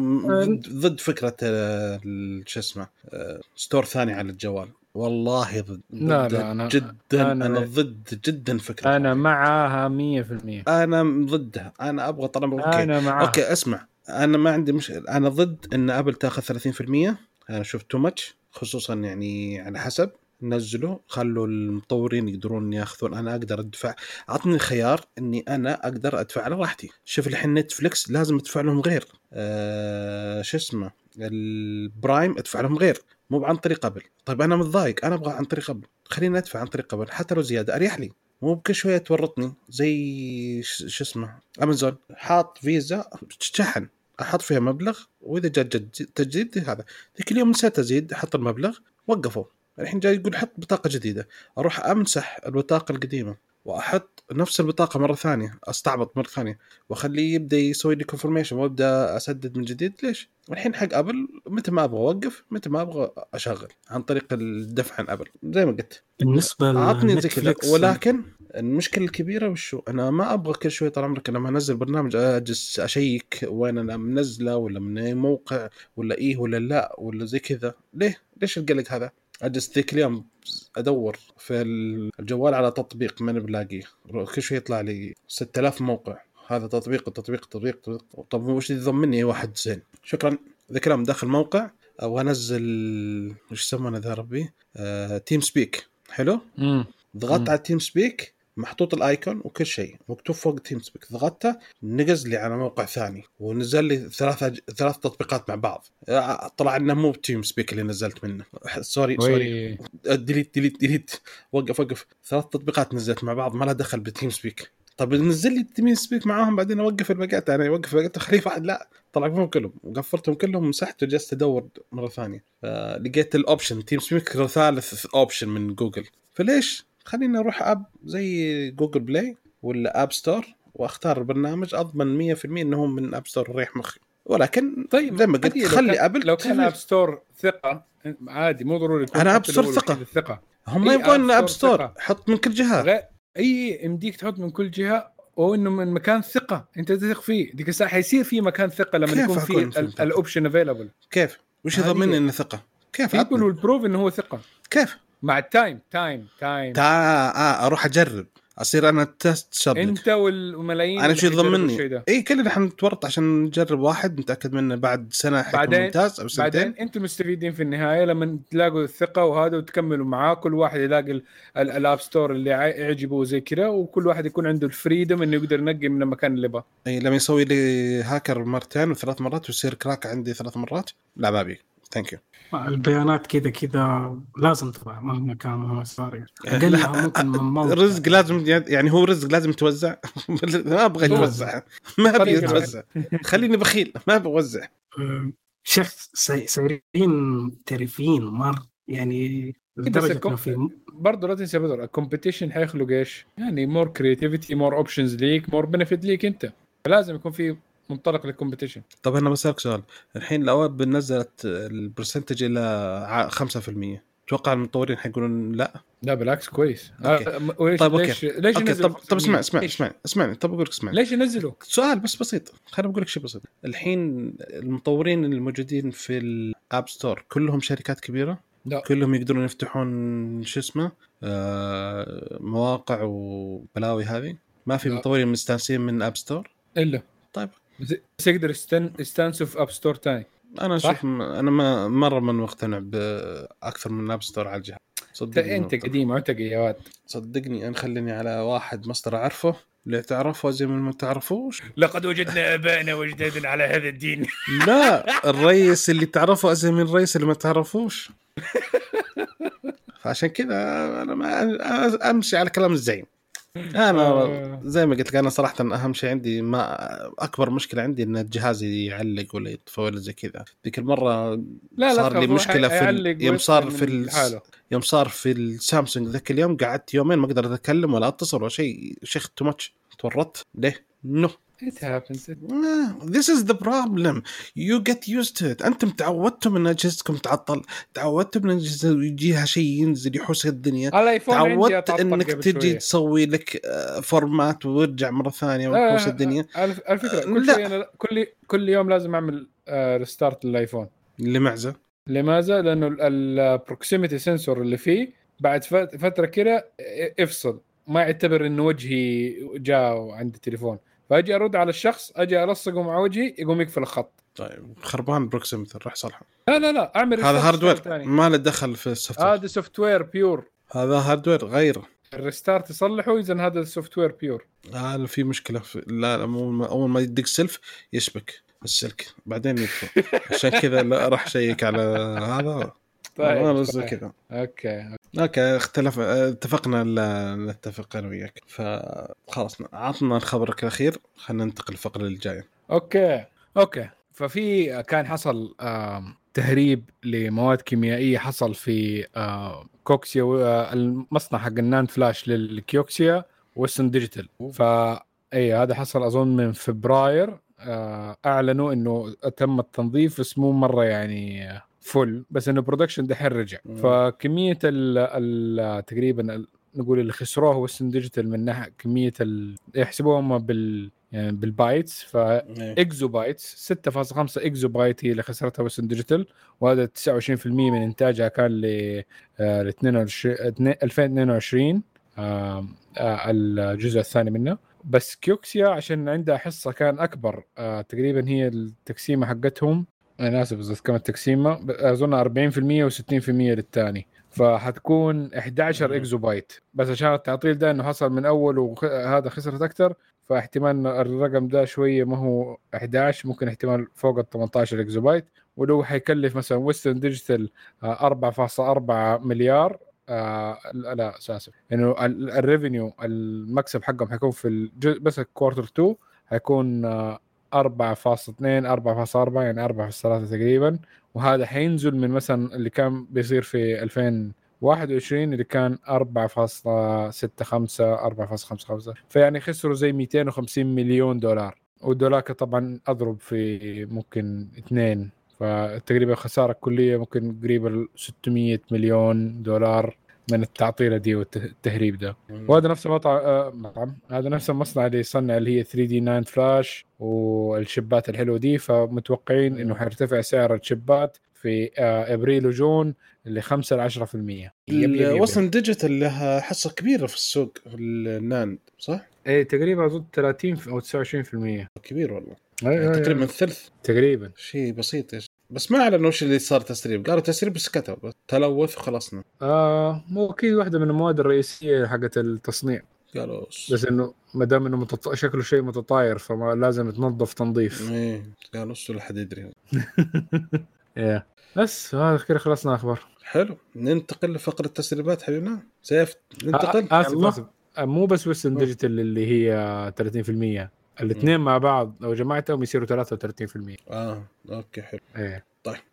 ضد, فكرة آه، ال- شو اسمه آه، store ثاني على الجوال. والله ضد لا، لا، أنا- جدا أنا- أنا, أنا ضد جدا فكرة أنا معاها 100% أنا ضدها. أنا أبغى طال عمرك أوكي. أنا معاها. أوكي اسمع. أنا ما عندي مشكلة. أنا ضد إن أبل تاخذ 30% أنا أشوف too much خصوصا يعني على حسب. نزلوا خلوا المطورين يقدرون ياخذون. أنا أقدر أدفع. أعطني الخيار إني أنا أقدر أدفع على راحتي. شوف الحين نتفلكس لازم أدفع لهم غير. آه شو اسمه؟ البرايم أدفع لهم غير. مو عن طريق أبل. طيب أنا متضايق. أنا أبغى عن طريق أبل. خليني أدفع عن طريق أبل. حتى لو زيادة. أريح لي. مو بكل شوية تورطني. زي شو اسمه؟ امازون حاط فيزا. شحن أحط فيها مبلغ وإذا جاء جد- تجديد هذا. ذيك اليوم نسيت أزيد أحط المبلغ وقفوا. الحين جاي يقول حط بطاقة جديدة. أروح أمسح البطاقة القديمة. وأحط نفس البطاقة مرة ثانية أستعبط مرة ثانية وأخليه يبدأ يسوي لي confirmation وأبدأ أسدد من جديد. ليش؟ الحين حق أبل متى ما أبغى أوقف متى ما أبغى أشغل عن طريق الدفع عن أبل زي ما قلت. بالنسبة اعطني زي كذا ولكن المشكلة الكبيرة وشو أنا ما أبغى كل شوي طال عمرك لما انزل برنامج أجلس أشيك وين أنا منزلة ولا من أي موقع ولا إيه ولا لا ولا زي كذا. ليه؟ ليش القلق هذا؟ اجلس ذيك اليوم أدور في الجوال على تطبيق ما بلاقيه. كل شوي يطلع لي 6000 موقع. هذا تطبيق تطبيق تطبيق, تطبيق. طب وش يضمني واحد زين. شكرا. ذا كلام داخل موقع أو أنزل وش يسمونه ذا ربي؟ آه، تيم سبيك حلو ضغطت. على تيم سبيك محطوط ال icon وكل شيء مكتوب فوق تيم سبيك ضغطته نقز لي على موقع ثاني ونزل لي ثلاث أج... ثلاث تطبيقات مع بعض. طلع إنه مو تيم سبيك اللي نزلت منه. sorry sorry delete delete delete وقف وقف. ثلاث تطبيقات نزلت مع بعض ما لها دخل بتيم سبيك طب نزل لي تيم سبيك معاهم بعدين اوقف الباقات أنا اوقف الباقات خليه واحد. لا طلعتهم كلهم. وقفلتهم كلهم ومسحت وجلست أدور مرة ثانية. فلقيت ال option تيم سبيك ثالث option من جوجل فليش؟ خليني أروح app زي جوجل بلاي ولا App Store وأختار برنامج أضمن 100% إنه هو من App Store ريح مخي ولكن طيب زي ما قلت خلي أبل لو كان. أب ستور ثقة عادي مو ضروري حتى App Store. الوحيد الثقة هم إي، يبغون App Store. حط من كل جهة إي يمديك تحط من كل جهة وانه من مكان ثقة أنت تثق فيه ديك الساعة حيصير في مكان ثقة لما يكون في؟ ال option available كيف؟ وش هي. إنه ثقة؟ كيف؟ people عطني. will prove إنه هو ثقة كيف؟ مع ال time time time تا آه أروح أجرب. أصير أنا test subject أنت والملايين أنا شو يضمني؟ اي كلنا حنتورط عشان نجرب واحد نتاكد منه بعد سنة حيكون ممتاز أو سنتين. بعدين أنتم مستفيدين في النهاية لما تلاقوا الثقة وهذا وتكملوا معاه كل واحد يلاقي ال- ال- ال App Store اللي يعجبه زي كذا وكل واحد يكون عنده ال freedom إنه يقدر ينقي من المكان اللي يبغاه إي لما يسوي لي هاكر مرتين وثلاث مرات ويصير crack عندي ثلاث مرات لا ما أبي. ثانك يو البيانات كذا كذا لازم تطلع مهما كان مهما صار يعني. اقلها ممكن من موقع رزق لازم يعني هو رزق لازم يتوزع؟ ما أبغى يتوزع. ما أبي يتوزع. خليني بخيل. ما أبغى أوزع. أه، شخص سي- سايرين ترفين مر يعني لدرجة الكم- انه في برضه لا تنسى بدر الكومبيتيشن حيخلق إيش؟ يعني مور كريتيفيتي مور اوبشنز ليك مور بنفيت ليك أنت. لازم يكون في منطلق لل competition طب أنا بسألك سؤال. الحين الاواب نزلت ال percentage إلى ع- 5% أتوقع المطورين حيقولون لا؟ لا بالعكس كويس. أوكي. آه، وليش طيب، أوكي. ليش ليش أوكي ينزلوا طب طب اسمع 5%؟ اسمع؟ اسمع اسمعني طب أقول لك اسمع ليش ينزلوا؟ سؤال بس بسيط. خليني بقول لك شيء بسيط. الحين المطورين الموجودين في ال App Store كلهم شركات كبيرة؟ لا. كلهم يقدرون يفتحون شو اسمه آه مواقع وبلاوي هذه؟ ما في. مطورين مستانسين من App Store إلا. طيب. بس بس يقدر يستن يستانسوا في App Store ثاني أنا؟ أشوف أنا ما مرة ما مقتنع باكثر من App Store على الجهاز. صدقني انت. قديم عتقي يا واد. صدقني أنا خليني على واحد مصدر أعرفه. اللي تعرفه زي ما ما تعرفوش. لقد وجدنا ابائنا واجدادنا على هذا الدين. لا الرئيس اللي تعرفه ازين من الرئيس اللي ما تعرفوش. فعشان كذا أنا ما أمشي على كلام الزعيم. أنا آه. زي ما قلت لك أنا صراحة أهم شيء عندي ما أكبر مشكلة عندي إن الجهاز يعلق ولا يطفى ولا زي كذا ذيك المرة لا لا صار لي خلاص، هو مشكلة في ال- يوم صار في ال-. يوم صار في السامسونج ذاك اليوم قعدت يومين ما أقدر أتكلم ولا أتصل ولا شيء شيخ too much تورطت ليه؟ no it happens. This is the problem. You get used to it. أنتم تعودتم أن أجهزتكم تعطل، تعودتم أن أجهزة يجيها شيء ينزل يحوس الدنيا، تعودت قبل تجي. تسوي لك آه، format ويرجع مرة ثانية آه، ويحوس الدنيا على على فكرة كل لا. شيء أنا كل كل يوم لازم أعمل restart للآيفون لمعزة لماذا؟ لأنه ال proximity sensor اللي فيه بعد فت- فترة كده افصل ما يعتبر إنه وجهي جاء عند التليفون فاجي ارد على الشخص أجي الصقه مع وجهي يقوم يقفل الخط. طيب خربان proximity راح صلحه لا لا لا أعمل هذا hardware. ما له دخل في ال software هذا software pure هذا hardware غيره ال restart يصلحه اذا هذا ال software pure هذا في مشكلة. في لا لا، أول ما يدق سلف يشبك السلك. بعدين يطفى عشان كذا لا راح شيك على هذا. طيب، ما زي طيب. كذا. أوكي أوكي. اختلف اتفقنا لا نتفق أنا وياك. فخلاص عطنا خبرك الأخير خلينا ننتقل للفقره الجاية. أوكي أوكي. ففي كان حصل تهريب لمواد كيميائية حصل في كيوكسيا المصنع حق ال NAND flash للكيوكسيا ويسترن ديجيتال. ف إي هذا حصل أظن من فبراير. آه، أعلنوا إنه تم التنظيف بس مو مرة يعني full بس إنه production دحين رجع. مم. فكمية ال ال تقريبا ال- نقول اللي خسروه ويسترن ديجيتال من ناحية كمية ال... يحسبوها هم بال يعني بال bytes. ف إيه. exabytes 6.5 exabyte هي اللي خسرتها ويسترن ديجيتال وهذا 29% من إنتاجها كان ل آه، ل 22 2022 آه، آه، الجزء الثاني منه. بس كيوكسيا عشان عندها حصة كان أكبر آه، تقريبا هي التقسيمة حقتهم. أنا آسف اذا كم التقسيمه ب- اظن 40% و60% للثاني. فحتكون 11 مم. exabyte بس عشان التعطيل ده إنه حصل من أول وهذا خسرت أكثر. فاحتمال الرقم ده شوية ما هو 11 ممكن احتمال فوق ال 18 exabyte ولو حيكلف مثلا ويسترن ديجيتال 4.4 مليار آه لا آسف. انه ال- ال revenue المكسب حقهم حيكون في الجزء بس ال quarter 2 حيكون آه 4.2 4.4 يعني 4.3 تقريبا. وهذا حينزل من مثلا اللي كان بيصير في 2021 اللي كان 4.65 4.55 فيعني خسروا زي 250 مليون دولار. والدولار طبعا أضرب في ممكن اثنين. فتقريبا خسارة كلية ممكن قريب ال 600 مليون دولار. من التعطيله دي والتهريب ده. وهذا نفس المطعم آه، مطعم. هذا نفس المصنع اللي يصنع اللي هي 3D NAND flash والشبات الحلوة دي. فمتوقعين إنه حيرتفع سعر الشبات في آه، أبريل و June اللي 5 ل 10% yep yep yep وصل ديجيتال لها حصة كبيرة في السوق في ال NAND صح؟ إيه تقريبا أظن 30 أو 29% كبير والله. أي- أي- تقريبا أي. الثلث تقريبا. شيء بسيط إيش بس ما اعلنوا وش اللي صار تسريب. قالوا تسريب بس كتب. تلوث وخلصنا. آه مو أكيد واحدة من المواد الرئيسية حقت التصنيع. قالوا بس إنه ما دام إنه متط... شكله شيء متطاير فما لازم تنظف تنظيف. إيه قالوا وش الحد يدري. yeah. بس هذا كذا خلصنا أخبار حلو. ننتقل لفقرة التسريبات حبيبنا. سيف ننتقل؟ آه، آسف. آسف. آه، مو بس Western مم. Digital اللي هي 30% الاثنين مع بعض لو جمعتهم يصيروا 33% آه okay حلو. إيه.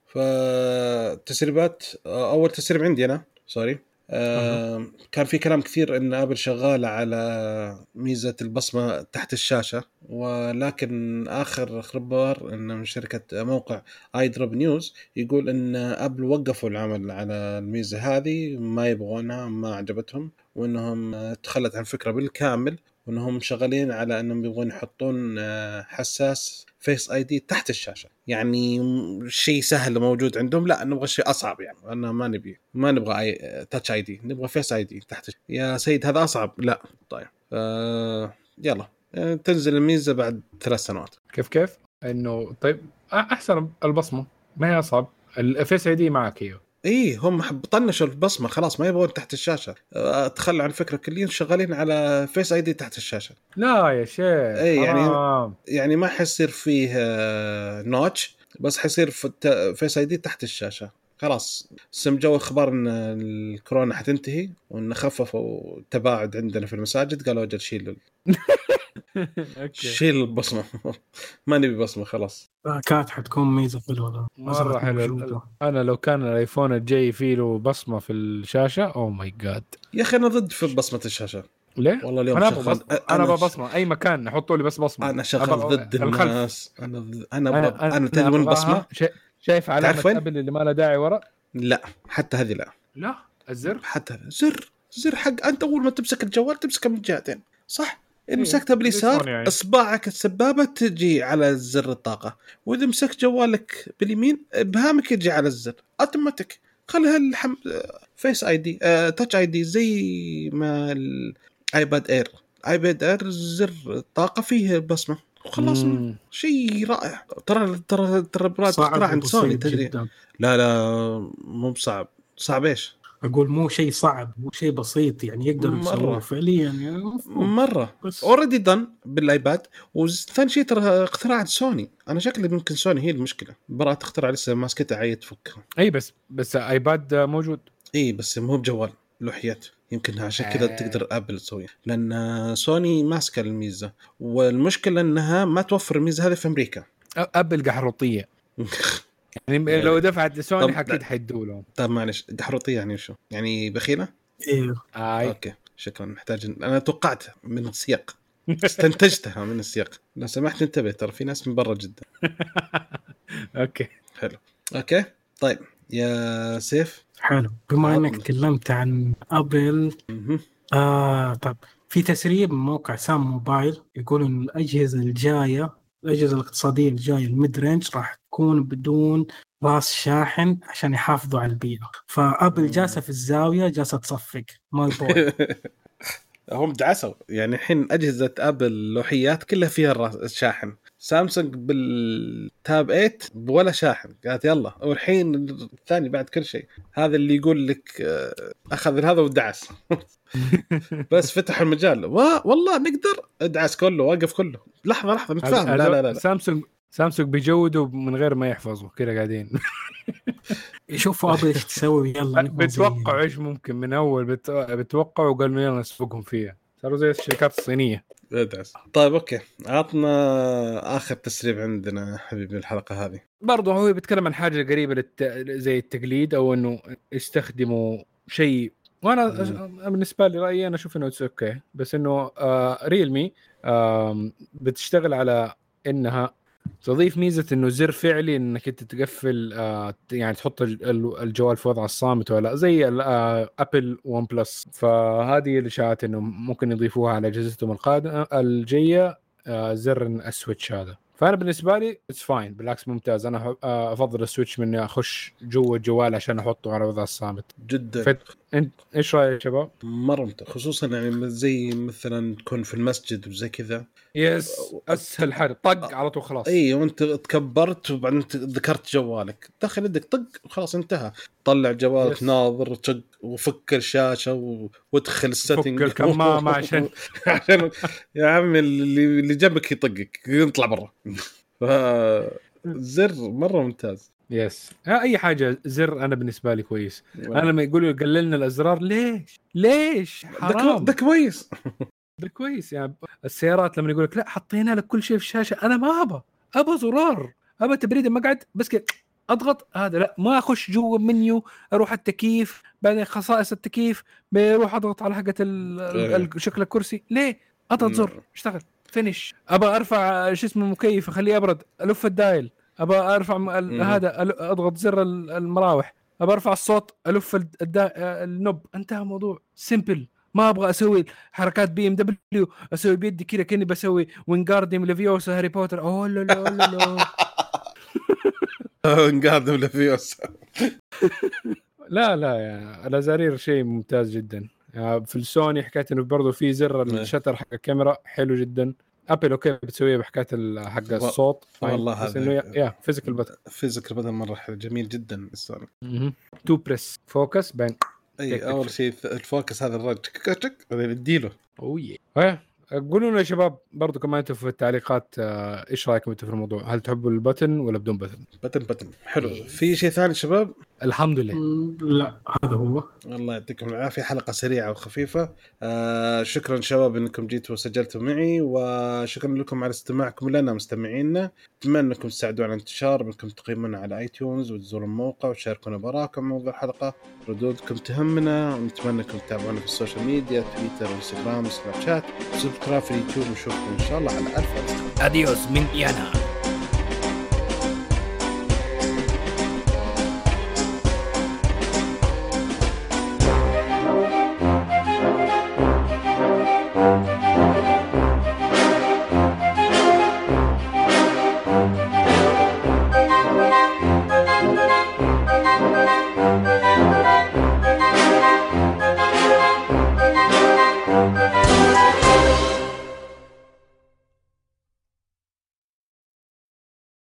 فتسريبات أول تسريب عندي أنا sorry. آه كان في كلام كثير إن آبل شغالة على ميزة البصمة تحت الشاشة ولكن آخر خبر إن من شركة موقع iDrop News يقول إن آبل وقفوا العمل على الميزة هذه ما يبغونها ما عجبتهم وإنهم تخلت عن الفكرة بالكامل. وإنهم شغالين على إنهم يبغون يحطون آه، حساس Face ID تحت الشاشة. يعني شيء سهل موجود عندهم. لا نبغى شيء أصعب يعني. أنا ما نبي ما نبغى أي Touch ID نبغى Face ID تحت يا سيد هذا أصعب. لا طيب. آه يلا. آه، تنزل الميزة بعد ثلاث سنوات. كيف كيف؟ إنه طيب أحسن البصمة. ما هي أصعب. ال Face ID معك هي. اي هم طنشوا البصمة خلاص ما يبغون تحت الشاشة. آه، تخلوا عن الفكرة كليا شغالين على Face ID تحت الشاشة. لا يا شيخ اي يعني يعني ما حيصير فيه notch آه، بس حيصير Face ID تحت الشاشة. خلاص سمعوا أخبار إن الكورونا حتنتهي وإن خففوا التباعد عندنا في المساجد قالوا أجل شيل شيل البصمة. ما نبي بصمه خلاص كانت حتكون ميزة حلوة مرة حلو. أنا لو كان الآيفون الجاي فيه له بصمة في الشاشة أو my God يا أخي أنا ضد في بصمة الشاشة. ليه؟ والله اليوم أنا شغل... أنا أبغى بصمة. أي مكان حطوا لي بس بصمة. أنا شغال ضد الناس. أنا أنا أنا, أنا تدري وين بصمه؟ شايف علامة ابل اللي ما لها داعي ورا؟ لا حتى هذه لا. لا؟ الزر؟ حتى زر زر حق. أنت أول ما تمسك الجوال تمسكه من جهتين صح؟ إذا مسكتها باليسار يعني. إصبعك السبابة تجي على زر الطاقة وإذا مسكت جوالك باليمين إبهامك يجي على الزر أوتوماتيك. خليها الحم... Face ID آه... Touch ID زي ما ال iPad Air iPad Air زر الطاقه فيه بصمة. وخلاص شيء رائع. ترى ترى ترى براءة اختراع عند سوني تدري. لا لا مو بصعب. صعب إيش؟ أقول مو شيء صعب مو شيء بسيط يعني يقدر يسويه فعليا يعني. مرة. already done بالآيباد. وثاني شيء ترى اختراع سوني. أنا شكلي ممكن سوني هي المشكلة. براءة اختراع لسه ماسكتها عيد تفك أي بس بس آيباد موجود. إي بس مو بجوال. لوحيات. يمكن عشان كذا آه. تقدر ابل تسويها. لأن سوني ماسكة الميزة. والمشكلة إنها ما توفر الميزة هذه في أمريكا. أبل قحروطيه يعني لو دفعت لسوني أكيد حيدوا لهم. طيب معلش قحروطيه يعني شو؟ يعني بخيلة؟ أيوه آي. okay شكرا. نحتاج أنا توقعت من السياق. استنتجتها من السياق. لو سمحت انتبه ترى في ناس من برا جدا. okay. حلو. okay طيب. يا سيف؟ حلو. بما إنك تكلمت عن أبل آه طب في تسريب من موقع SamMobile يقول ان الأجهزة الجاية الأجهزة الاقتصادية الجايه ال mid-range راح تكون بدون راس شاحن عشان يحافظوا على البيئة. فأبل جالسة في الزاوية جالسة تصفق. ما هم دعسوا. يعني الحين أجهزة أبل لوحيات كلها فيها الشاحن سامسونج بالتاب 8 ولا شاحن. قالت يلا والحين الثاني بعد كل شيء. هذا اللي يقول لك آه، أخذ هذا ودعس. بس فتح المجال. والله نقدر. ادعس كله وقف كله. لحظة لحظة نتفاهم لا لا لا, لا. سامسونج سامسونج بيجودوا من غير ما يحفظوا كذا قاعدين. يشوفوا ابل إيش تسوي. يلا بتوقعوا إيش ممكن من أول؟ بتوقعوا وقالوا يلا نسبقهم فيها. صاروا زي الشركات الصينية. ادعس طيب okay. عطنا آخر تسريب عندنا حبيبي الحلقة هذه. برضه هو بيتكلم عن حاجة قريبة للت... زي التقليد أو إنه يستخدموا شيء. وأنا مم. بالنسبة لي رأيي أنا أشوف إنه it's okay بس إنه آه ريلمي آه بتشتغل على إنها تضيف ميزة إنه زر فعلي إنك أنت تقفل آه يعني تحط الجوال في وضع الصامت ولا زي آه ابل ون بلس فهذه الاشاعات إنه ممكن يضيفوها على أجهزتهم القادمه الجاية آه زر ال switch هذا. فأنا بالنسبة لي it's fine بالعكس ممتاز. أنا آه، أفضل ال switch من إني أخش جوا الجوال عشان أحطه على وضع الصامت. جدا. فت... انت إيش رايك شباب؟ مره ممتاز خصوصا يعني زي مثلا تكون في المسجد وزي كذا. yes أسهل حاجة طق على طول خلاص. إي وأنت تكبرت وبعدين ذكرت جوالك. دخل يدك طق وخلاص انتهى. طلع جوالك yes. ناظر طق وفك الشاشة و... وادخل ال setting. فك الكمامة عشان عشان يا عمي اللي اللي جنبك يطقك يطلع برا. زر مرة ممتاز. يس أي حاجة زر أنا بالنسبة لي كويس. أنا لما يقولوا قللنا الأزرار ليش؟ ليش؟ حرام. ده كويس. ده كويس. يعني السيارات لما يقول لك لا حطينا لك كل شيء في الشاشة أنا ما ابى ابى زرار. ابى تبريد المقعد بس كذا أضغط. هذا لا ما أخش جوا المنيو أروح التكييف بعدين خصائص التكييف بروح أضغط على حقة. ال- شكل الكرسي. ليه؟ أضغط. زر اشتغل finish ابى أرفع شو اسمه المكيف أخليه أبرد ألف ال dial. ابى أرفع م- ال-. هذا أضغط زر ال- المراوح. ابى أرفع الصوت ألف الد- الدا... ال knob انتهى الموضوع. simple ما أبغى أسوي حركات BMW أسوي بيدي كذا كأني بسوي Wingardium Leviosa هاري بوتر أوه لا لا لا لا. ولا فيوس لا لا يا الازارير شيء ممتاز جدا. في السوني حكايه إنه برضه في زر. الشتر حق الكاميرا حلو جدا. ابل أوكي بتسويها بحكاية ال- حق الصوت. فاين. والله بس هذا- إنه يا- فيزيكال بتن فيزيكال بدل مرة حلو جميل جدا السوني. تو بريس فوكس بين إي أول. شيء الفوكس هذا الرج تك تك بعدين اديله. اوه يا قولوا لنا يا شباب برضو كمان أنتم في التعليقات آه، إيش رأيكم أنتم في الموضوع؟ هل تحبوا البتن ولا بدون بتن؟ button button حلو. في شيء ثاني شباب؟ الحمد لله. لا هذا هو. الله يعطيكم العافية. حلقة سريعة وخفيفة. آه شكرا شباب إنكم جيتوا وسجلتوا معي وشكرا لكم على استماعكم لنا مستمعينا. أتمنى إنكم تساعدونا على الانتشار بانكم تقيمونا على iTunes وتزوروا الموقع وتشاركونا بآراءكم موضوع الحلقة. ردودكم تهمنا ونتمنى إنكم تتابعونا في ال social media تويتر وانستغرام وسناب شات. و subscribe في اليوتيوب ونشوفكم إن شاء الله على ألف الف adiós من يانا